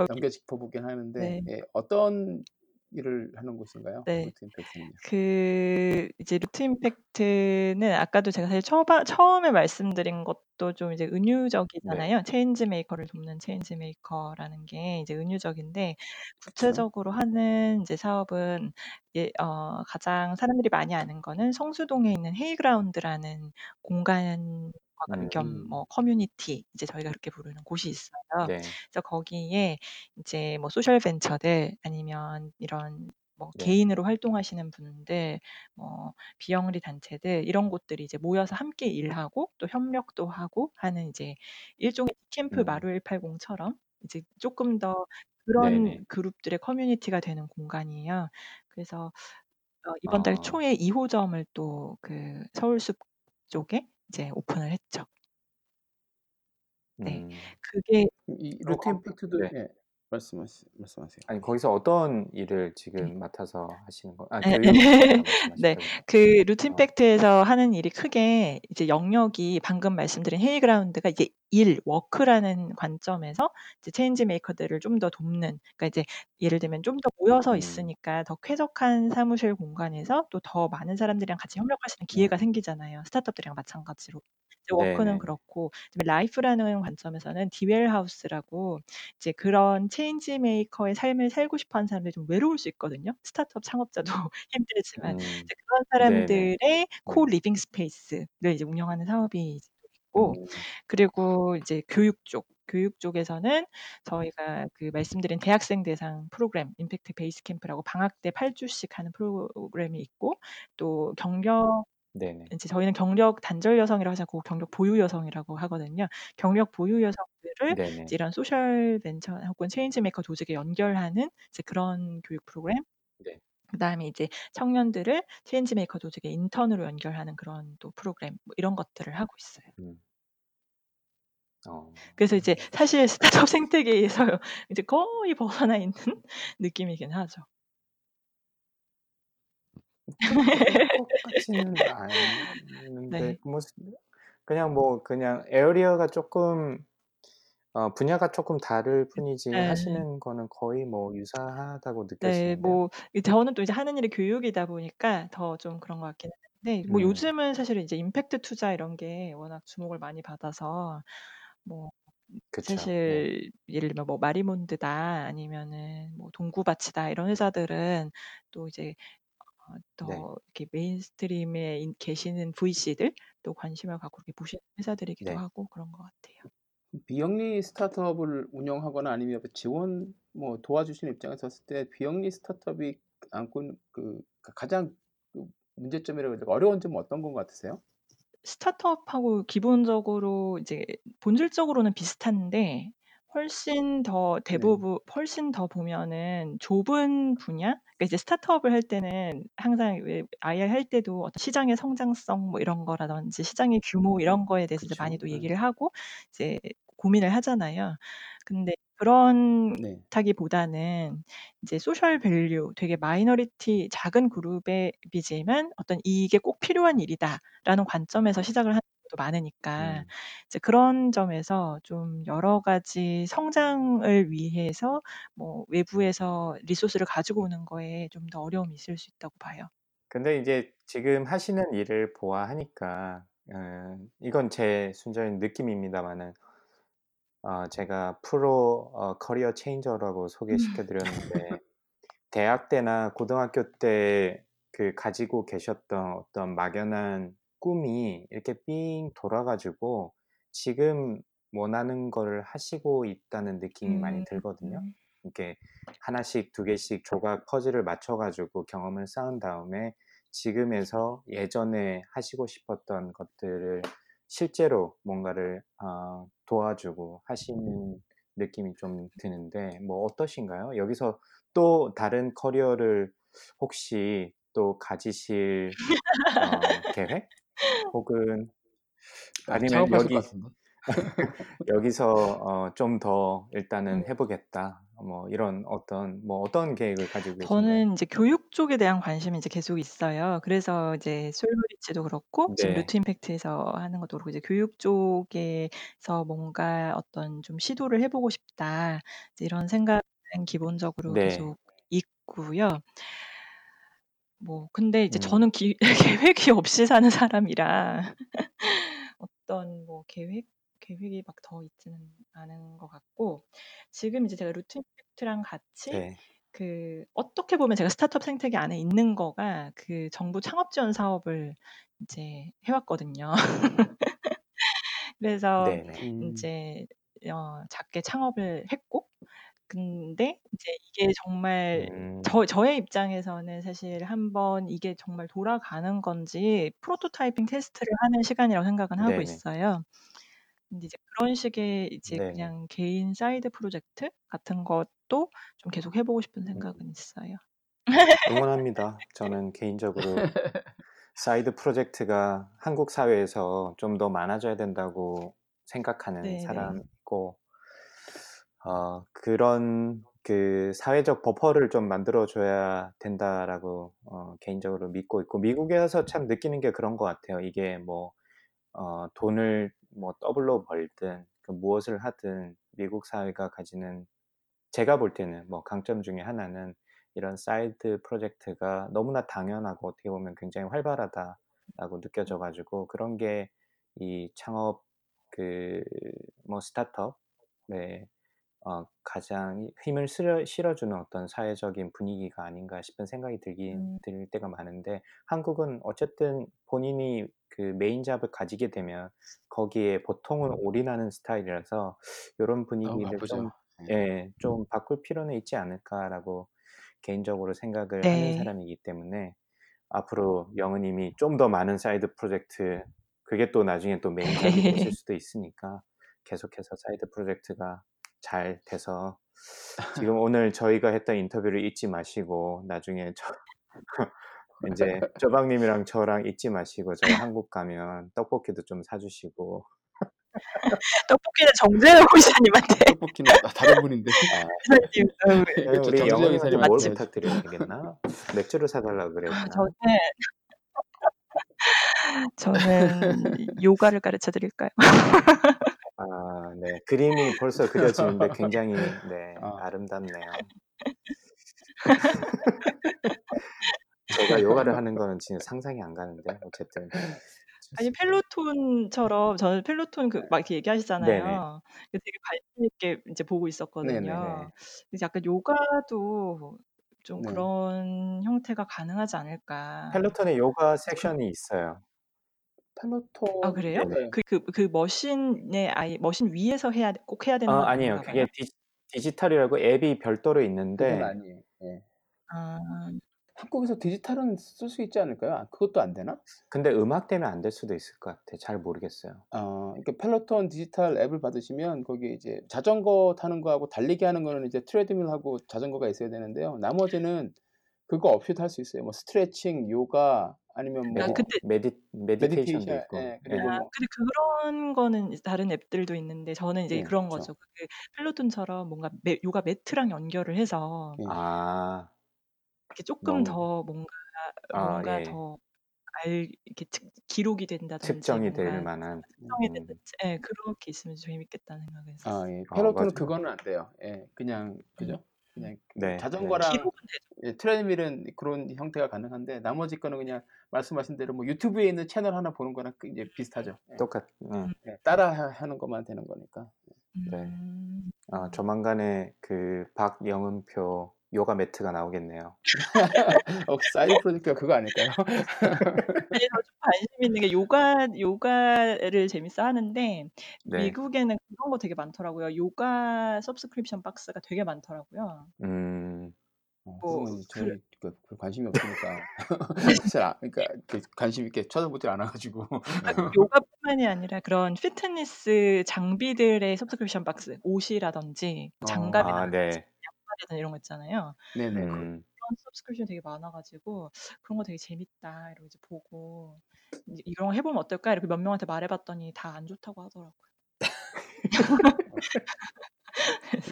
여기 넘겨 짚어보긴 하는데 네. 예, 어떤 일을 하는 곳인가요? 네. 루트 임팩트는요. 그 이제 루트 임팩트는 아까도 제가 사실 처음 처음에 말씀드린 것도 좀 이제 네. 은유적이잖아요. change maker를 돕는 change maker라는 게 이제 은유적인데. 구체적으로 하는 이제 사업은 예, 어, 가장 사람들이 많이 아는 거는 성수동에 있는 헤이그라운드라는 공간 겸 음. 뭐 커뮤니티 이제 저희가 그렇게 부르는 곳이 있어요. 네. 그래서 거기에 이제 뭐 social venture들 아니면 이런 뭐 네. 개인으로 활동하시는 분들, 뭐 비영리 단체들 이런 곳들이 이제 모여서 함께 일하고 또 협력도 하고 하는 이제 일종의 캠프 음. 마루 180처럼 이제 조금 더 그런 네네. 그룹들의 커뮤니티가 되는 공간이에요. 그래서 어, 이번 달 어. 초에 2 호점을 또 그 서울숲 쪽에 이제 오픈을 했죠. 네, 음. 그게 이 루트 거 임팩트도 네. 예, 말씀하시 말씀하세요. 아니 거기서 어떤 일을 네. 지금 맡아서 하시는 거아 예, 교육 네, 말씀하시는 그 루트 어. 임팩트에서 하는 일이 크게 이제 영역이 방금 말씀드린 헤이그라운드가 이제 일, work라는 관점에서 이제 change maker들을 좀 더 돕는, 그러니까 이제 예를 들면 좀 더 모여서 음. 있으니까 더 쾌적한 사무실 공간에서 또 더 많은 사람들이랑 같이 협력할 수 있는 기회가 음. 생기잖아요. 스타트업들이랑 마찬가지로. 이제 워크는 네네네. 그렇고 그다음에 life라는 관점에서는 디웰 하우스라고 이제 그런 change maker의 삶을 살고 싶어 하는 사람들이 좀 외로울 수 있거든요. 스타트업 창업자도 힘들지만 음. 이제 그런 네네. 사람들의 코 네. 리빙 스페이스를 이제 운영하는 사업이 이제 또 있고 음. 그리고 이제 교육 쪽 교육 쪽에서는 저희가 그 말씀드린 대학생 대상 프로그램 임팩트 베이스 캠프라고 방학 때 8 주씩 하는 프로그램이 있고 또 경력 네네. 이제 저희는 경력 단절 여성이라고 하지 않고 경력 보유 여성이라고 하거든요. 경력 보유 여성들을 네네. 이제 이런 social venture 혹은 change maker 조직에 연결하는 이제 그런 교육 프로그램. 네. 그다음에 이제 청년들을 change maker 조직의 인턴으로 연결하는 그런 또 프로그램 뭐 이런 것들을 하고 있어요. 음. 어. 그래서 이제 사실 스타트업 생태계에서 이제 거의 벗어나 있는 느낌이긴 하죠. 그럴 것 같지는 않은데 네. 뭐 그냥 뭐 그냥 에어리어가 쪼끔 어 분야가 쪼끔 다를 뿐이지 네. 하시는 거는 거의 뭐 유사하다고 네. 느껴지는데요. 뭐 이 저는 또 이제 하는 일이 교육이다 보니까 더 좀 그런 것 같긴 한데 뭐 음. 요즘은 사실은 이제 임팩트 투자 이런 게 워낙 주목을 많이 받아서 뭐 그쵸. 네. 사실 예를 들면 뭐 마리몬드다 아니면은 뭐 동구밭이다 이런 회사들은 또 이제 어 네. 더 이렇게 mainstream에 인 계시는 VC들 또 관심을 갖고 이렇게 보시는 회사들이기도 네. 하고 그런 것 같아요. 비영리 스타트업을 운영하거나 아니면 지원 뭐 도와주시는 입장에서 봤을 때 비영리 스타트업이 안고 있는 그 가장 그 문제점이라고 해야 될까 어려운 점은 어떤 것 같으세요? 스타트업하고 기본적으로 이제 본질적으로는 비슷한데 훨씬 더 네. 대부분 훨씬 더 보면은 좁은 분야? 그러니까 이제 스타트업을 할 때는 항상 왜 IR 할 때도 어떤 시장의 성장성 뭐 이런 거라든지 시장의 규모 이런 거에 대해서 이제 그쵸. 많이 또 예. 얘기를 하고 이제 고민을 하잖아요. 근데 그런 네. 타깃보다는 이제 social value 되게 minority 작은 그룹의 이지만 어떤 '이게 꼭 필요한 일이다.'라는 관점에서 시작을 하 는 경우도 많으니까 음. 이제 그런 점에서 좀 여러 가지 성장을 위해서 뭐 외부에서 resource를 가지고 오는 거에 좀 더 어려움이 있을 수 있다고 봐요. 근데 이제 지금 하시는 일을 보아하니까 어 이건 제 순전히 느낌입니다마는 어 제가 프로 어 career changer라고 소개시켜 드렸는데 대학 때나 고등학교 때 그 가지고 계셨던 어떤 막연한 꿈이 이렇게 삥 돌아 가지고 지금 원하는 거를 하시고 있다는 느낌이 많이 들거든요. 음. 이렇게 하나씩 두 개씩 조각 퍼즐을 맞춰 가지고 경험을 쌓은 다음에 지금에서 예전에 하시고 싶었던 것들을 실제로 뭔가를 어 도와주고 하시는 느낌이 좀 드는데 뭐 어떠신가요? 여기서 또 다른 커리어를 혹시 또 가지실 어 계획? 혹은 아 아니면 창업하실 여기 같은데. 여기서 어, 좀 더 일단은 음. 해보겠다. 뭐 이런 어떤 뭐 어떤 계획을 가지고 계신가요? 저는 이제 교육 쪽에 대한 관심이 이제 계속 있어요. 그래서 이제 솔브리지도 그렇고 지금 네. 루트 임팩트에서 하는 것도 그렇고 이제 교육 쪽에서 뭔가 어떤 좀 시도를 해보고 싶다. 이제 이런 생각은 기본적으로 네. 계속 있고요. 뭐 근데 이제 음. 저는 기, 계획이 없이 사는 사람이라 어떤 뭐 계획 계획이 막 더 있지는 않은 것 같고 지금 이제 제가 루트 임팩트랑 같이 네. 그 어떻게 보면 제가 스타트업 생태계 안에 있는 거가 그 정부 창업 지원 사업을 이제 해왔거든요. 그래서 네네. 음. 이제 어, 작게 창업을 했고 근데 이제 이게 정말 음. 저 저의 입장에서는 사실 한번 이게 정말 돌아가는 건지 prototyping test를 하는 시간이라고 생각은 하고 네네. 있어요. 근데 이제 그런 식의 이제 네네. 그냥 개인 side project 같은 것도 좀 계속 해 보고 싶은 음. 생각은 있어요. 응원합니다. 저는 개인적으로 side project가 한국 사회에서 좀 더 많아져야 된다고 생각하는 네네. 사람이고, 어, 그런 그 사회적 버퍼를 좀 만들어 줘야 된다라고 어, 개인적으로 믿고 있고, 미국에 와서 참 느끼는 게 그런 것 같아요. 이게 뭐 어, 돈을 뭐 더블로 벌든 그 무엇을 하든 미국 사회가 가지는 제가 볼 때는 뭐 강점 중에 하나는 이런 side project가 너무나 당연하고 어떻게 보면 굉장히 활발하다라고 느껴져 가지고 그런 게 이 창업 그 뭐 스타트업에 어, 가장 힘을 실어, 실어주는 어떤 사회적인 분위기가 아닌가 싶은 생각이 들긴 음. 들 때가 많은데 한국은 어쨌든 본인이 그 메인 잡을 가지게 되면 거기에 보통은 올인하는 스타일이라서 이런 너무 분위기를 좀 바쁘죠. 예. 예, 좀 바꿀 필요는 있지 않을까라고 개인적으로 생각을 하는 네. 사람이기 때문에 앞으로 영은님이 좀 더 많은 side project 그게 또 나중에 또 main job이 되실 수도 있으니까 계속해서 side project가 잘 돼서 지금 오늘 저희가 했던 인터뷰를 잊지 마시고 나중에 저 이제 쪼박님이랑 저랑 잊지 마시고 저희 한국 가면 떡볶이도 좀 사주시고 떡볶이는 정재영 이사님한테 떡볶이는 아, 다른 분인데. 아, 어, 네, 그렇죠. 우리 영은님한테 이사님 뭘. 부탁드려야 되겠나? 맥주를 사달라고 그래야 아, 되나? 저는 저는 요가를 가르쳐 드릴까요? 아, 네. 그림이 벌써 그려지는데 굉장히 네, 아. 아름답네요. 제가 요가를 하는 거는 진짜 상상이 안 가는데 어쨌든 아니 Peloton처럼 저는 Peloton 그 막 이렇게 네네. 얘기하시잖아요. 그래서 되게 관심 있게 이제 보고 네네네. 있었거든요. 그래서 약간 요가도 좀 네. 그런 형태가 가능하지 않을까. Peloton에 요가 그 섹션이 있어요. 아 펠로톤 그래요? 네네. 그 그 그 machine에 아예 machine 위에서 해야 꼭 해야 되는 어, 건 아니에요. 아닌가 봐요? 그게 디, 디지털이라고 앱이 별도로 그건 있는데 아니에요. 예. 아. 한국에서 디지털은 쓸 수 있지 않을까요? 아, 그것도 안 되나? 근데 음악 때문에 안 될 수도 있을 것 같아. 잘 모르겠어요. 어, 그러니까 Peloton 디지털 앱을 받으시면 거기에 이제 자전거 타는 거하고 달리기 하는 거는 이제 treadmill하고 자전거가 있어야 되는데요. 나머지는 그거 없이 도 할 수 있어요. 뭐 스트레칭, 요가 아니면 아뭐 medi, 근데 medi, meditation도 meditation, 있고. 예, 예. 그리고 아 뭐 근데 그런 거는 다른 앱들도 있는데 저는 이제 예, 그런 그렇죠. 거죠. 그 Peloton처럼 뭔가 매, 요가 매트랑 연결을 해서 예. 아, 이렇게 조금 너무 더 뭔가 아, 뭔가 예. 더알 이렇게 측, 기록이 된다든지 측정이 될 만한. 측정이 음. 된다든지 예, 그렇게 있으면 재밌겠다는 생각을 아. 예. 아, 펠로톤은 맞아요. 그거는 안 돼요. 예, 그냥 음, 그죠? 음. 그냥 그 네, 네. 자전거랑. 예, treadmill은 그런 형태가 가능한데 나머지 거는 그냥 말씀하신 대로 뭐 유튜브에 있는 채널 하나 보는 거랑 그 이제 비슷하죠. 예. 똑같, 응. 음, 예, 따라 하- 하는 것만 되는 거니까. 네. 음. 아, 조만간에 그 박영은표 요가 매트가 나오겠네요. 어, side project가 그거 아닐까요? 아니 저좀 관심 있는 게 요가 요가를 재밌어 하는데 네. 미국에는 그런 거 되게 많더라고요. 요가 subscription box가 되게 많더라고요. 음, 어, 뭐 그건 이제 그 그, 그 관심이 없으니까 잘 아, 그러니까 그 관심 있게 쳐다보질 않아가지고. 아, 음. 요가뿐만이 아니라 그런 피트니스 장비들의 subscription box, 옷이라든지 어, 장갑이라든지 아, 네. 양말이라든지 이런 거 있잖아요. 네네. 음, 그런 subscription 되게 많아가지고 그런 거 되게 재밌다 이러고 이제 보고 이제 이런 거 해보면 어떨까 이렇게 몇 명한테 말해봤더니 다 안 좋다고 하더라고요.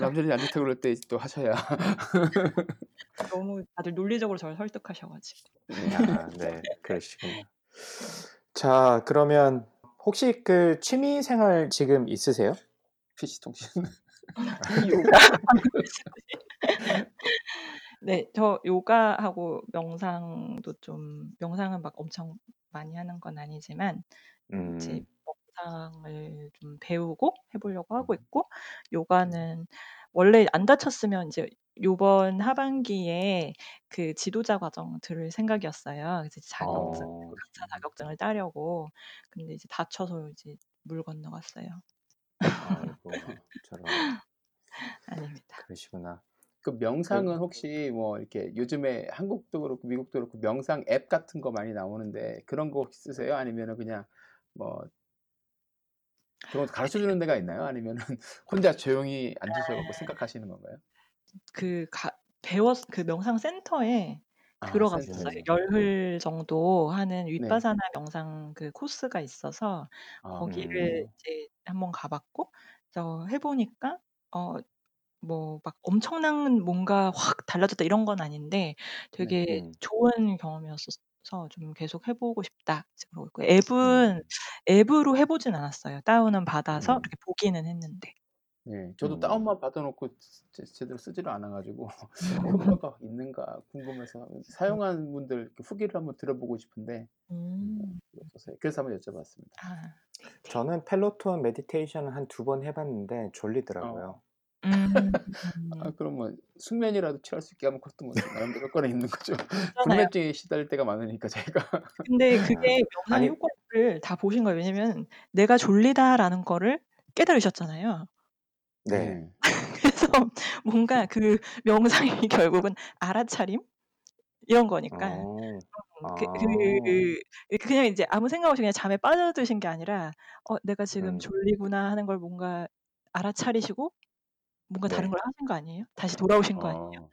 남편이 안 좋다고 그럴 때 또 하셔야. 너무 다들 논리적으로 저를 설득하셔 가지고. 아 네. 그러시군요. 자 그러면 혹시 그 취미 생활 지금 있으세요? PC 통신. 네. 저 요가하고 명상도 좀 명상은 막 엄청 많이 하는 건 아니지만 이제 음. 명상을 좀 배우고 해 보려고 하고 있고 요가는 원래 안 다쳤으면 인제 요번 하반기에 그 지도자 과정 들을 생각이었어요. 그래서 자격증 어. 강사 자격증을 따려고. 근데 이제 다쳐서 이제 물 건너갔어요. 아이고 저런. 아닙니다. 그러시구나. 그그 명상은 혹시 뭐 이렇게 요즘에 한국도 그렇고 미국도 그렇고 명상 앱 같은 거 많이 나오는데 그런 거 혹시 쓰세요? 아니면은 그냥 뭐 그런 거 가르쳐 주는 데가 있나요? 아니면은 혼자 조용히 앉으셔 갖고 생각하시는 건가요? 그 가 배웠 그 명상 센터에 아 들어갔었어요. 센터에서. 네. 열흘 정도 하는 네. 윗바사나 명상 그 코스가 있어서 아 거기를 음. 이제 한번 가 봤고 그래서 해 보니까 어 뭐 막 엄청난 뭔가 확 달라졌다 이런 건 아닌데 네. 되게 음. 좋은 경험이었어서 좀 계속 해 보고 싶다. 이제 그러고 있고 음. 앱은 앱으로 해 보진 않았어요. 다운은 받아서 음. 이렇게 보기는 했는데. 네. 저도 음. 다운만 받아 놓고 제 제대로 쓰지를 않아 가지고 음. 효과가 있는가 궁금해서 사용한 분들 후기를 한번 들어보고 싶은데 음 음. 없어서요. 그래서 한번 여쭤봤습니다. 아 네네. 저는 Peloton meditation을 한 2 번 해 봤는데 어. 졸리더라고요. 음. 아 그러면 숙면이라도 취할 수 있게 하면 그것도 뭐 나름대로 효과는 있는 거죠. 불면증에 시달릴 때가 많으니까 저희가. 근데 아. 그게 명상의 아니 효과를 다 보신 거예요. 왜냐면 '내가 졸리다.'라는 거를 깨달으셨잖아요. 네. 네. 그래서 뭔가 그 명상이 결국은 알아차림 이런 거니까 어. 음그 아. 그 그 냥 이제 아무 생각 없이 그냥 잠에 빠져드신 게 아니라 '어 내가 지금 음. 졸리구나.' 하는 걸 뭔가 알아차리시고 뭔가 다른 네. 걸 하신 거 아니에요? 다시 돌아오신 거 아니에요? 아.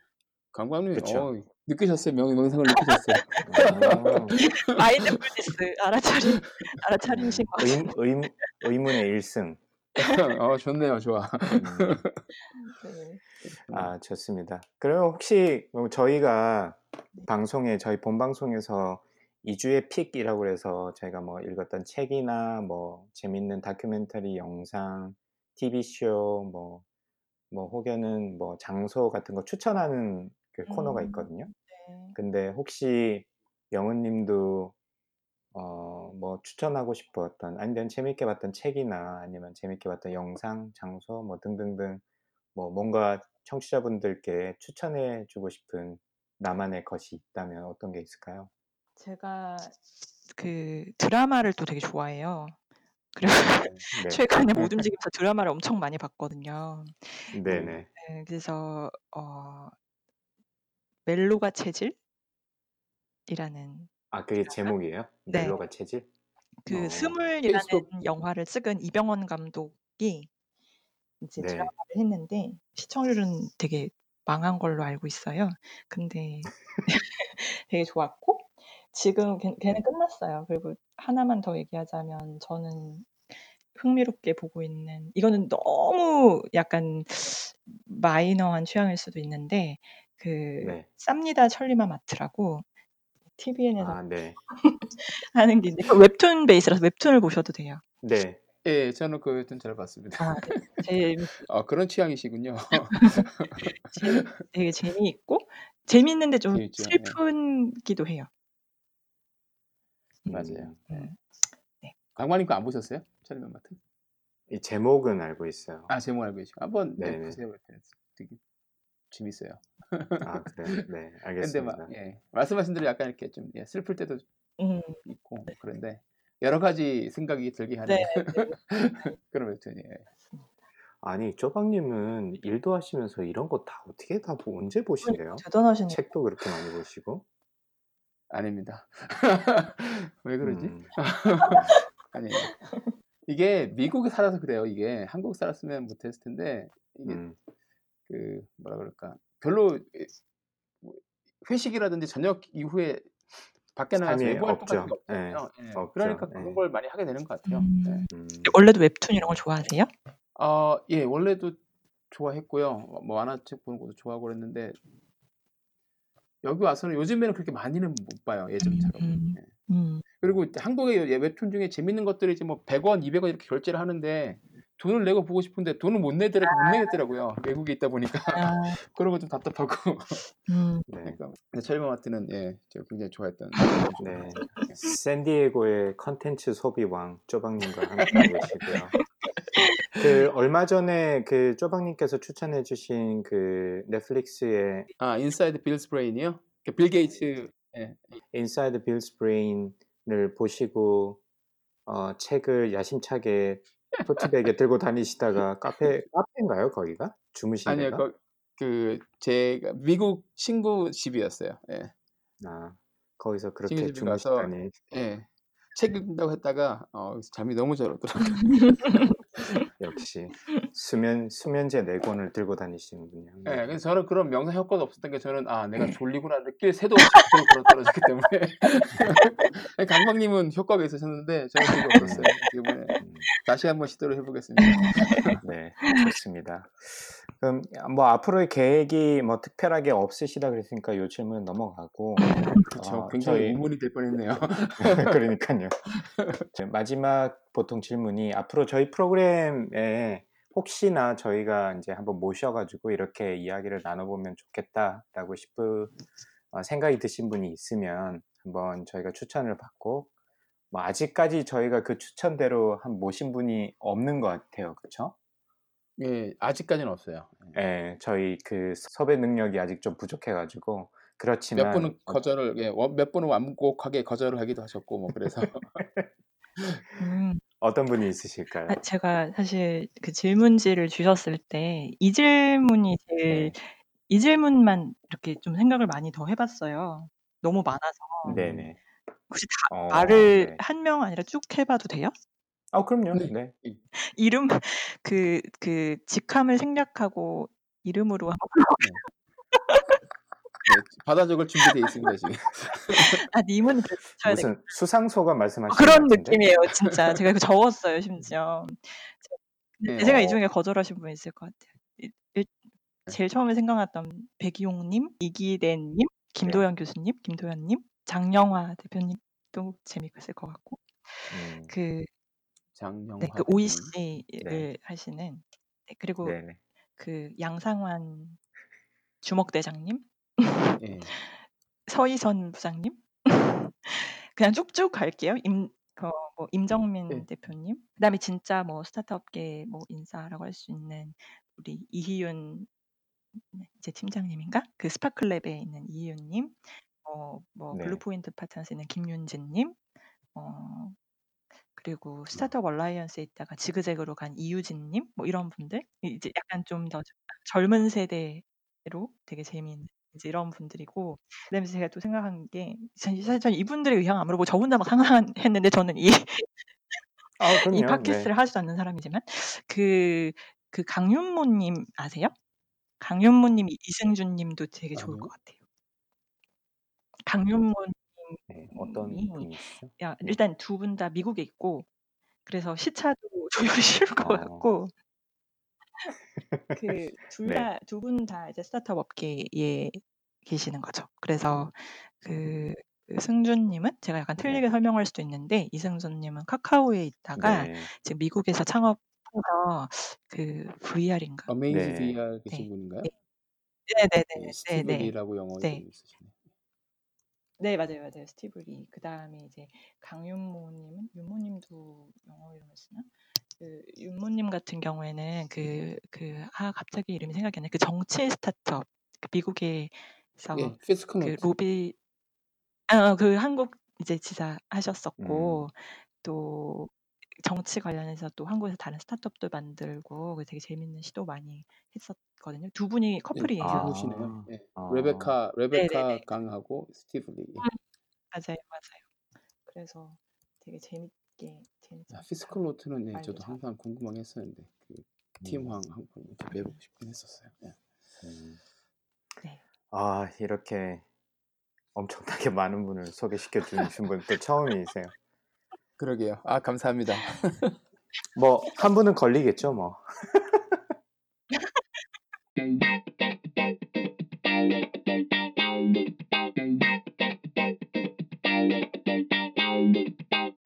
강광님 그쵸. 어 느끼셨어요. 명 명상을 느끼셨어요. 어. 마인드풀니스 알아차림 알아차리신 음. 것 의. 의 의문의 1 승. 어 좋네요. 좋아. 음. 네. 그렇구나. 아 좋습니다. 그러면 혹시 뭐 저희가 네. 방송에 저희 본 방송에서 2 주의 픽이라고 그래서 저희가 뭐 읽었던 책이나 뭐 재밌는 다큐멘터리 영상, TV 쇼 뭐 뭐 혹여는 뭐 장소 같은 거 추천하는 그 코너가 음. 있거든요. 네. 근데 혹시 영훈 님도 어 뭐 추천하고 싶었던 아니면 재밌게 봤던 책이나 아니면 재밌게 봤던 영상, 장소 뭐 등등등 뭐 뭔가 청취자분들께 추천해 주고 싶은 나만의 것이 있다면 어떤 게 있을까요? 제가 그 드라마를 또 되게 좋아해요. 그래 어 네. 최근에 못 움직이면서 드라마를 엄청 많이 봤거든요. 네. 네네. 네. 그래서 어 멜로가 체질이라는 아 그게 드라마 제목이에요? 네. 멜로가 체질? 그 어. 스물이라는 페이스북 영화를 찍은 이병헌 감독이 이제 네. 드라마를 했는데 시청률은 되게 망한 걸로 알고 있어요. 근데 되게 좋았고 지금 걔 걔는 네. 끝났어요. 그리고 하나만 더 얘기하자면 저는 흥미롭게 보고 있는 이거는 너무 약간 마이너한 취향일 수도 있는데 그 네. 쌉니다 천리마 마트라고 TVN에서 아 네. 하는 게 웹툰 베이스라서 웹툰을 보셔도 돼요. 네. 예. 저는 그 웹툰 잘 봤습니다. 아 네. 재밌 아 그런 취향이시군요. 되게 재미있고 재밌는데 좀 재밌죠. 예. 슬프기도 해요. 맞아요. 음. 예. 음. 네. 강관님 거 안 보셨어요? 천리마 마트? 이 제목은 알고 있어요. 아 제목 알고 계시고 한번 네. 보세요. 웹툰. 되게 재밌어요. 아 그래요? 네. 근데 막 알겠습니다. 예. 말씀하신 대로 약간 이렇게 좀 예 슬플 때도 음. 있고 네. 그런데 여러 가지 생각이 들게 하는 네 네. 그런 웹툰이에요. 맞습니다. 아니 쪼박님은 일도 하시면서 이런 거 다 어떻게 다 보 언제 보신대요? 대단하시네요. 책도 그렇게 많이 보시고. 아닙니다. 왜 그러지? 음. 음. 아니에요. 이게 미국에 살아서 그래요. 이게 한국 살았으면 못했을 텐데 이게 음. 그 뭐라 그럴까 별로 이뭐 회식이라든지 저녁 이후에 밖에 나가서 삶이 외부 활동 같은 없죠. 게 예. 없잖아요. 예. 없죠. 그러니까 그런 예. 걸 많이 하게 되는 것 같아요. 음. 네. 음. 원래도 웹툰 이런 걸 좋아하세요? 어, 예, 원래도 좋아했고요. 뭐 만화책 보는 것도 좋아하고 그랬는데 여기 와서는 요즘에는 그렇게 많이는 못 봐요. 예전처럼. 음. 예. 음. 그리고 한국의 예, 웹툰 중에 재밌는 것들이 이제 뭐 100원, 200원 이렇게 결제를 하는데 돈을 내고 보고 싶은데 돈을 못 내더라 못 내겠더라고요. 외국에 있다 보니까 아. 그런 거 좀 답답하고. 음. 네. 그러니까 철거 마트는 예, 제가 굉장히 좋아했던. 네. 샌디에고의 컨텐츠 소비 왕 쪼박님과 함께하고 계시고요. 그 얼마 전에 그 쪼박님께서 추천해주신 그 Netflix의 아, Inside Bill's Brain이요? 그 빌 게이츠 예. Inside Bill's Brain을 보시고 어, 책을 야심차게 토트백에 들고 다니시다가 카페 카페인가요 거기가 주무신 아니요, 데가? 그, 그 제가 미국 친구 집이었어요. 예. 아 거기서 그렇게 주무시다니 예. 책 읽는다고 했다가 어, 잠이 너무 잘 오더라고요. 역시 수면 수면제 네 권을 들고 다니시는군요. 예, 그래서 저는 그런 명상 효과도 없었던 게 저는 아 내가 졸리구나 느낄 새도 없이 걸어 떨어졌기 때문에 강박님은 효과가 있으셨는데 저는 그게 없었어요. 이번에 음, 다시 한번 시도를 해보겠습니다. 네, 좋습니다. 그럼 뭐 앞으로의 계획이 뭐 특별하게 없으시다 그랬으니까 요 질문 넘어가고 그렇죠. 어, 굉장히 저희 우문이 될 뻔했네요. 그러니까요. 제 마지막 보통 질문이 앞으로 저희 프로그램에 혹시나 저희가 이제 한번 모셔가지고 이렇게 이야기를 나눠보면 좋겠다라고 싶은 어, 생각이 드신 분이 있으면 한번 저희가 추천을 받고 뭐 아직까지 저희가 그 추천대로 한 모신 분이 없는 것 같아요. 그렇죠? 예, 아직까지는 없어요. 예, 저희 그 섭외 능력이 아직 좀 부족해가지고 그렇지만 몇 분은 어, 거절을 예, 원- 몇 분은 완곡하게 거절을 하기도 하셨고 뭐 그래서 음. 어떤 분이 있으실까요? 아, 제가 사실 그 질문지를 주셨을 때 이 질문이 제일 네, 이 질문만 이렇게 좀 생각을 많이 더 해봤어요. 너무 많아서 네네. 혹시 다 어, 말을 네. 한명 아니라 쭉 해봐도 돼요? 아, 그럼요. 네. 네. 이- 이름 그 그 직함을 생략하고 이름으로 한번 네. 네, 받아 적을 준비돼 있습니다 지금. 아 님은 쳐야 돼. 무슨 수상소가 어, 말씀하시는 것 그런 같은데? 느낌이에요, 진짜. 제가 이거 적었어요, 심지어. 네. 제 생각 이 어, 중에 거절하신 분 있을 것 같아요. 일- 일- 제일 처음에 생각났던 백이용님, 이기래님, 네. 김도연 교수님, 김도연님, 장영화 대표님 도 재미있을 것 같고, 음, 그, 장영화 네, 그 대표님. OEC를 네, 하시는, 네, 그리고 네네. 그 양상환 주먹대장님, 예. 서희선 부장님, 그냥 쭉쭉 갈게요. 임, 그, 뭐 임정민 예. 대표님, 그다음에 진짜 뭐 스타트업계 뭐 인사라고 할 수 있는 우리 이희윤 이제 팀장님인가? 그 스파크랩에 있는 이희윤님, 어, 뭐 네. 블루포인트 파트너스에 있는 김윤진님, 어, 그리고 음. 스타트업 얼라이언스에 있다가 지그재그로 간 이유진 님, 뭐 이런 분들 이제 약간 좀 더 젊은 세대로 되게 재미있는 이제 이런 분들이고 그다음에 제가 또 생각한 게 사실 저는 이분들의 의향 안 물어보고 저 혼자 막 상상했는데 저는 이 아, 이. 네. 팟캐스트를 하지도 않는 사람이지만 그, 그 강윤모님 아세요? 강윤모님, 이승준님도 되게 좋을 것. 같아요. 강윤모님이 네, 어떤 분이시죠? 야, 네. 일단 두분다 미국에 있고 그래서 시차도 조율이 쉬울 것 어, 같고 그 둘 네. 다두분다 이제 스타트업 업계에 계시는 거죠. 그래서 그, 그 승준 님은 제가 약간 네. 틀리게 설명할 수도 있는데 이승준 님은 카카오에 있다가 네. 지금 미국에서 창업해서 그 VR인가? Amaze 네. VR 계신 네, 분인가요? 네, 네, 네, 예, 네, 스티브 네, 리라고 영어 네, 이름 있으시네. 네, 맞아요, 맞아요. 스티브 리. 그 다음에 이제 강윤모님은 윤모님도 영어 이름을 쓰나? 그 윤모님 같은 경우에는 그 그 아 갑자기 이름이 생각이 안 나. 그 정치 스타트업 그 미국에서 예, Fiscal 그 노트. 로비 아그 한국 이제 지사 음, 하셨었고 또 정치 관련해서 또 한국에서 다른 스타트업도 만들고 그 되게 재밌는 시도 많이 했었거든요. 두 분이 예, 커플이에요. 부부시네요. 아, 예. 아, 레베카 네네네. 레베카 강하고 스티브 리. 예. 맞아요, 맞아요. 그래서 되게 재밌게 아, 않을까 FiscalNote는 예, 저도 잘. 항상 궁금하게 했었는데 그 음, 팀 황 한번 이렇게 배우고 싶긴 했었어요. 예. 음. 네. 아, 이렇게 엄청나게 많은 분을 소개시켜 주신 분 또 처음이세요. 그러게요. 아 감사합니다. 뭐 한 분은 걸리겠죠, 뭐.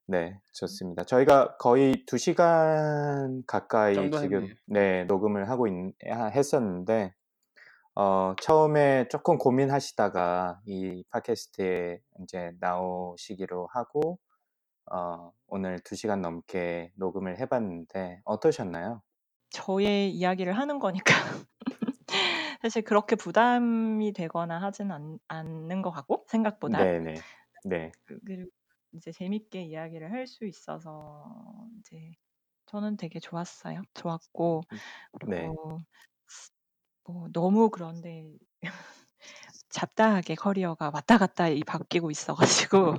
네. 좋습니다. 저희가 거의 2 시간 가까이 정도 지금 했네요. 네 녹음을 하고 있하 했었는데 어 처음에 쪼끔 고민하시다가 이 팟캐스트에 인제 나오시기로 하고 어 오늘 2 시간 넘게 녹음을 해 봤는데 어떠셨나요? 저의 이야기를 하는 거니까 사실 그렇게 부담이 되거나 하진 않 않는 것 같고 생각보다. 네네. 네. 그 그리고 이제 재밌게 이야기를 할 수 있어서 이제 저는 되게 좋았어요. 좋았고 네. 그리고 뭐 너무 그런데 잡다하게 커리어가 왔다 갔다 이 바뀌고 있어 가지고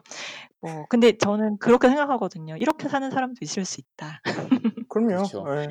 뭐 근데 저는 그렇게 생각하거든요. '이렇게 사는 사람도 있을 수 있다.' 그럼요. 그렇죠. 예.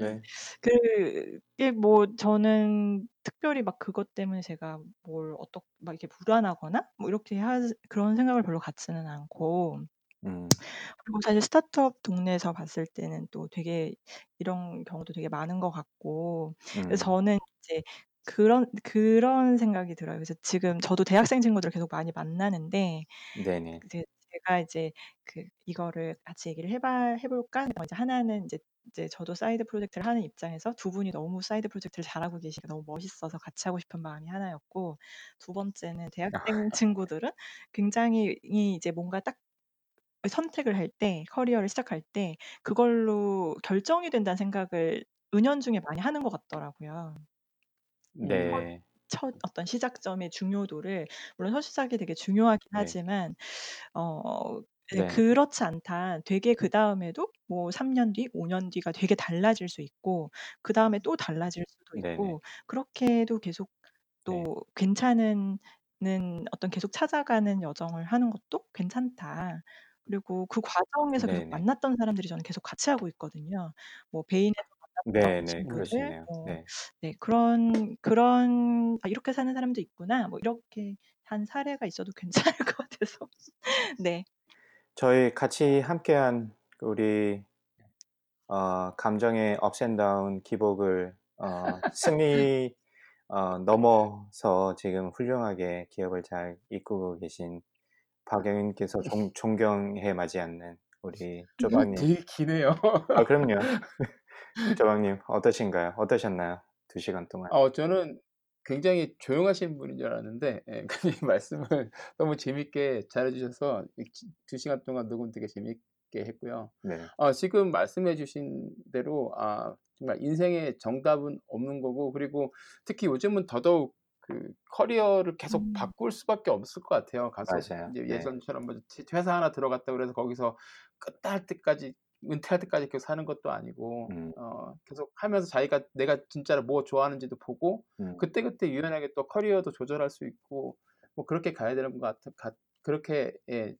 네. 네. 그게 뭐 저는 특별히 막 그것 때문에 제가 뭘 어떻 막 이렇게 불안하거나 뭐 이렇게 하 그런 생각을 별로 갖지는 않고 음. 그리고 사실 스타트업 동네에서 봤을 때는 또 되게 이런 경우도 되게 많은 것 같고 그래서 음. 저는 이제 그런 그런 생각이 들어요. 그래서 지금 저도 대학생 친구들을 계속 많이 만나는데 네네. 이제 제가 이제 그 "이거를 같이 얘기를 해봐 해 볼까?" 어 이제 하나는 인제 이제 저도 사이드 프로젝트를 하는 입장에서 두 분이 너무 사이드 프로젝트를 잘하고 계시니까 너무 멋있어서 같이 하고 싶은 마음이 하나였고 두 번째는 대학생 친구들은 굉장히 이 이제 뭔가 딱 선택을 할 때 커리어를 시작할 때 그걸로 결정이 된다는 생각을 은연중에 많이 하는 것 같더라고요. 첫 네. 첫 어떤 시작점의 중요도를 물론 첫 시작이 되게 중요하긴 네. 하지만 어네 네. 그렇지 않다. 되게 그다음에도 뭐 3 년 뒤, 5 년 뒤가 되게 달라질 수 있고 그다음에 또 달라질 수도 네네. 있고 그렇게도 계속 네. 또 괜찮은 는 어떤 계속 찾아가는 여정을 하는 것도 괜찮다. 그리고 그 과정에서 계속 네네. 만났던 사람들이 저는 계속 같이 하고 있거든요. 뭐 베인에서 만났던 네네. 친구들 그러시네요. 뭐 네. 네 그런 그런 '아 이렇게 사는 사람도 있구나.' 뭐 이렇게 한 사례가 있어도 괜찮을 것 같아서 네. 저희 같이 함께한 우리 어 감정의 ups and down 기복을 어 승리 어 넘어서 지금 훌륭하게 기업을 잘 이끌고 계신 박영우님께서 존 존경해 마지 않는 우리 쪼박님. 되게 기네요. 아 그럼요. 쪼박님 어떠신가요? 어떠셨나요? 2 시간 동안? 어 저는 굉장히 조용하신 분인 줄 알았는데 예 근데 말씀을 너무 재밌게 잘해 주셔서 이제 2 시간 동안 녹음 되게 재밌게 했고요. 네. 어 지금 말씀해 주신 대로 아 정말 인생에 정답은 없는 거고 그리고 특히 요즘은 더더욱 그 커리어를 계속 음. 바꿀 수밖에 없을 것 같아요. 가서 맞아요. 이제 네. 예전처럼 뭐지 회사 하나 들어갔다 그래서 거기서 끝날 때까지 은퇴할 때까지 계속 사는 것도 아니고 음. 어 계속 하면서 자기가 내가 진짜로 뭐 좋아하는지도 보고 음. 그때 그때 유연하게 또 커리어도 조절할 수 있고 뭐 그렇게 가야 되는 것 같아 같 그렇게 예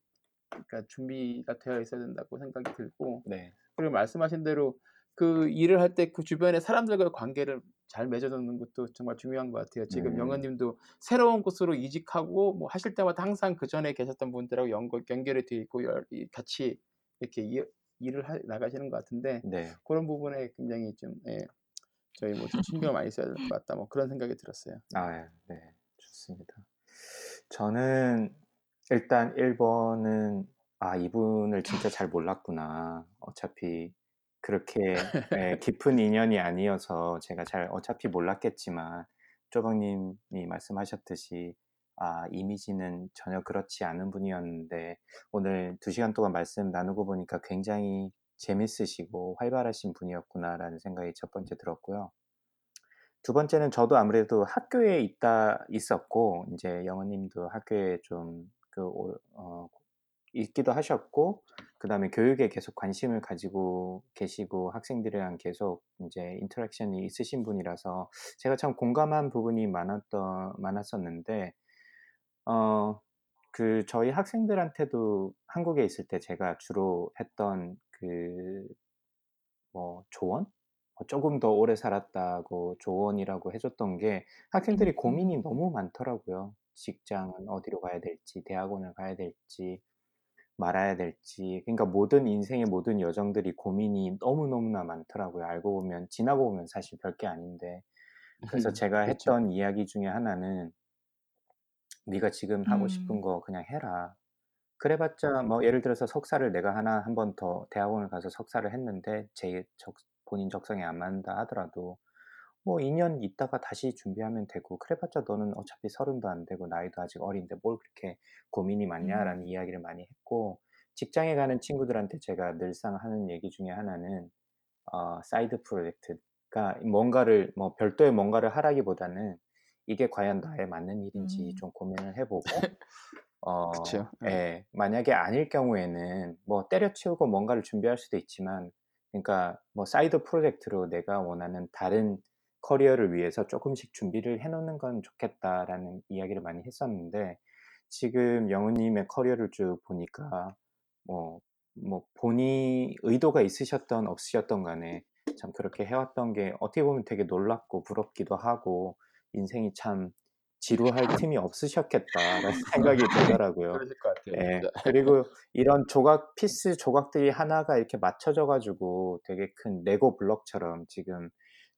그러니까 준비가 되어 있어야 된다고 생각이 들고 네. 그리고 말씀하신 대로 그 일을 할 때 그 주변의 사람들과의 관계를 잘 맺어 놓는 것도 정말 중요한 것 같아요. 지금 음. 님도 새로운 곳으로 이직하고 뭐 하실 때마다 항상 그 전에 계셨던 분들하고 연결 연결이 돼 있고 열 같이 이렇게 이 일을 하 나가시는 것 같은데 네. 고런 부분에 굉장히 좀 예 저희 모두 신경을 많이 써야 될 것 같다 뭐 그런 생각이 들었어요. 아 네. 좋습니다. 저는 일단 1 번은 '아 이분을 진짜 잘 몰랐구나. 어차피 그렇게 예 깊은 인연이 아니어서 제가 잘 어차피 몰랐겠지만 쪼박님이 말씀하셨듯이 아 이미지는 전혀 그렇지 않은 분이었는데 오늘 2 시간 동안 말씀 나누고 보니까 굉장히 재밌으시고 활발하신 분이었구나.'라는 생각이 첫 번째 들었고요. 두 번째는 저도 아무래도 학교에 있다 있었고 인제 영은 님도 학교에 좀그오어 있기도 하셨고 그 다음에 교육에 계속 관심을 가지고 계시고 학생들이랑 계속 인제 인터랙션이 있으신 분이라서 제가 참 공감한 부분이 많았던 많았었는데 어 그 저희 학생들한테도 한국에 있을 때 제가 주로 했던 그 뭐 조언? 어 쪼금 더 오래 살았다고 조언이라고 해 줬던 게 학생들이 음. 고민이 너무 많더라고요. 직장은 어디로 가야 될지, 대학원을 가야 될지. 말아야 될지 그러니까 모든 인생의 모든 여정들이 고민이 너무너무나 많더라고요. 알고 보면 지나고 보면 사실 별게 아닌데 그래서 제가 그렇죠. 했던 이야기 중에 하나는 네가 지금 하고 싶은 음. 거 그냥 해라. 그래봤자 뭐 예를 들어서 석사를 내가 하나 한 번 더 대학원을 가서 석사를 했는데 제 적, 본인 적성에 안 맞는다 하더라도 뭐 2년 있다가 다시 준비하면 되고 그래봤자 너는 어차피 서른도 안 되고 나이도 아직 어린데 뭘 그렇게 고민이 많냐라는 음. 이야기를 많이 했고 직장에 가는 친구들한테 제가 늘상 하는 얘기 중에 하나는 어, 사이드 프로젝트가 뭔가를 뭐 별도의 뭔가를 하라기보다는 이게 과연 나에 맞는 일인지 음. 좀 고민을 해보고 어, 그쵸. 예. 예, 만약에 아닐 경우에는 뭐 때려치우고 뭔가를 준비할 수도 있지만 그러니까 뭐 사이드 프로젝트로 내가 원하는 다른 커리어를 위해서 조금씩 준비를 해놓는 건 좋겠다라는 이야기를 많이 했었는데 지금 영우님의 커리어를 쭉 보니까 뭐, 뭐 본인 의도가 있으셨던 없으셨던 간에 참 그렇게 해왔던 게 어떻게 보면 되게 놀랍고 부럽기도 하고 인생이 참 지루할 틈이 없으셨겠다라는 생각이 들더라고요. 그러실 것 같아요. 예. 그리고 이런 조각 피스 조각들이 하나가 이렇게 맞춰져 가지고 되게 큰 레고 블록처럼 지금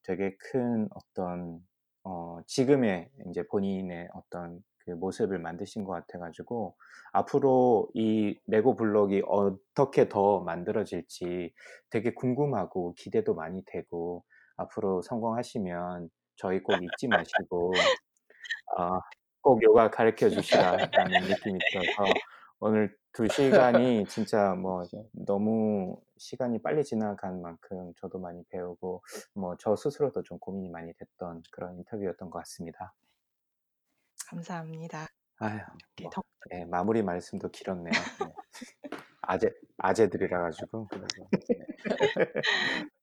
되게 큰 어떤 어 지금의 이제 본인의 어떤 그 모습을 만드신 것 같아 가지고 앞으로 이 레고 블록이 어떻게 더 만들어질지 되게 궁금하고 기대도 많이 되고 앞으로 성공하시면 저희 꼭 잊지 마시고 아, 꼭 요가 가르쳐 주시라라는 느낌이 들어서 오늘 두 시간이 진짜 뭐. 너무 시간이 빨리 지나간 만큼 저도 많이 배우고 뭐 저 스스로도 좀 고민이 많이 됐던 그런 인터뷰였던 것 같습니다. 감사합니다. 이렇게 뭐, 덕 예, 마무리 말씀도 길었네요. 네. 아재 아재들이라 가지고 그래서 네.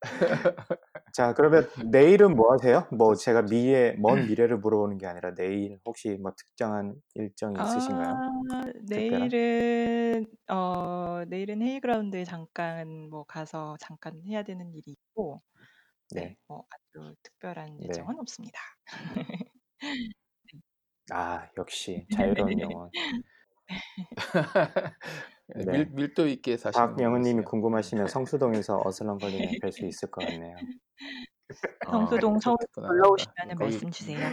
자 그러면 내일은 뭐 하세요? 뭐 제가 미래 먼 미래를 물어보는 게 아니라 내일 혹시 뭐 특정한 일정이 있으신가요? 아, 특별한? 내일은 어 내일은 헤이그라운드에 잠깐 뭐 가서 잠깐 해야 되는 일이 있고 네, 네, 뭐 아주 특별한 네. 일정은 없습니다. 아 역시 자유로운 영혼. 예, 네. 밀, 밀도 있게 사시는 박영은님이. 궁금하시면 성수동에서 어슬렁거리면 뵐 수 있을 것 같네요. 성수동 아, 서울 그렇구나. 놀러 오시면 거기 말씀 주세요.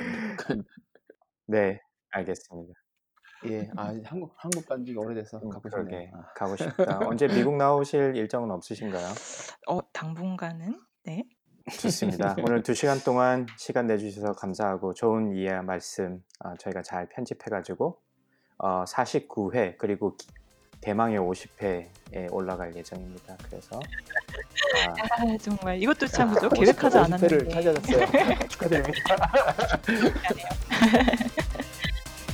네, 알겠습니다. 예, 아 한국 한국 간 지가 오래돼서 음, 가고 싶네요. 그러게 아. 가고 싶다. 언제 미국 나오실 일정은 없으신가요? 어, 당분간은 네. 좋습니다. 오늘 두 시간 동안 시간 내주셔서 감사하고 좋은 이해 말씀 어, 저희가 잘 편집해가지고 어, 49회 그리고 기- 대망의 50회에 올라갈 예정입니다. 그래서 아, 아, 정말 이것도 참 그죠? 계획하지 50회를 않았는데 찾아냈어요. 축하드립니다.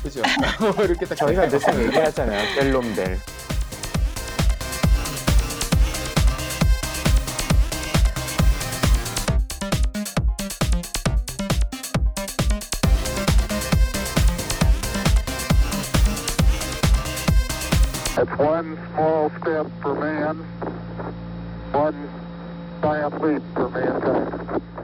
그죠? 이렇게 딱 저희가 늘 얘기하잖아요. 델롬델. One small step for man, one giant leap for mankind.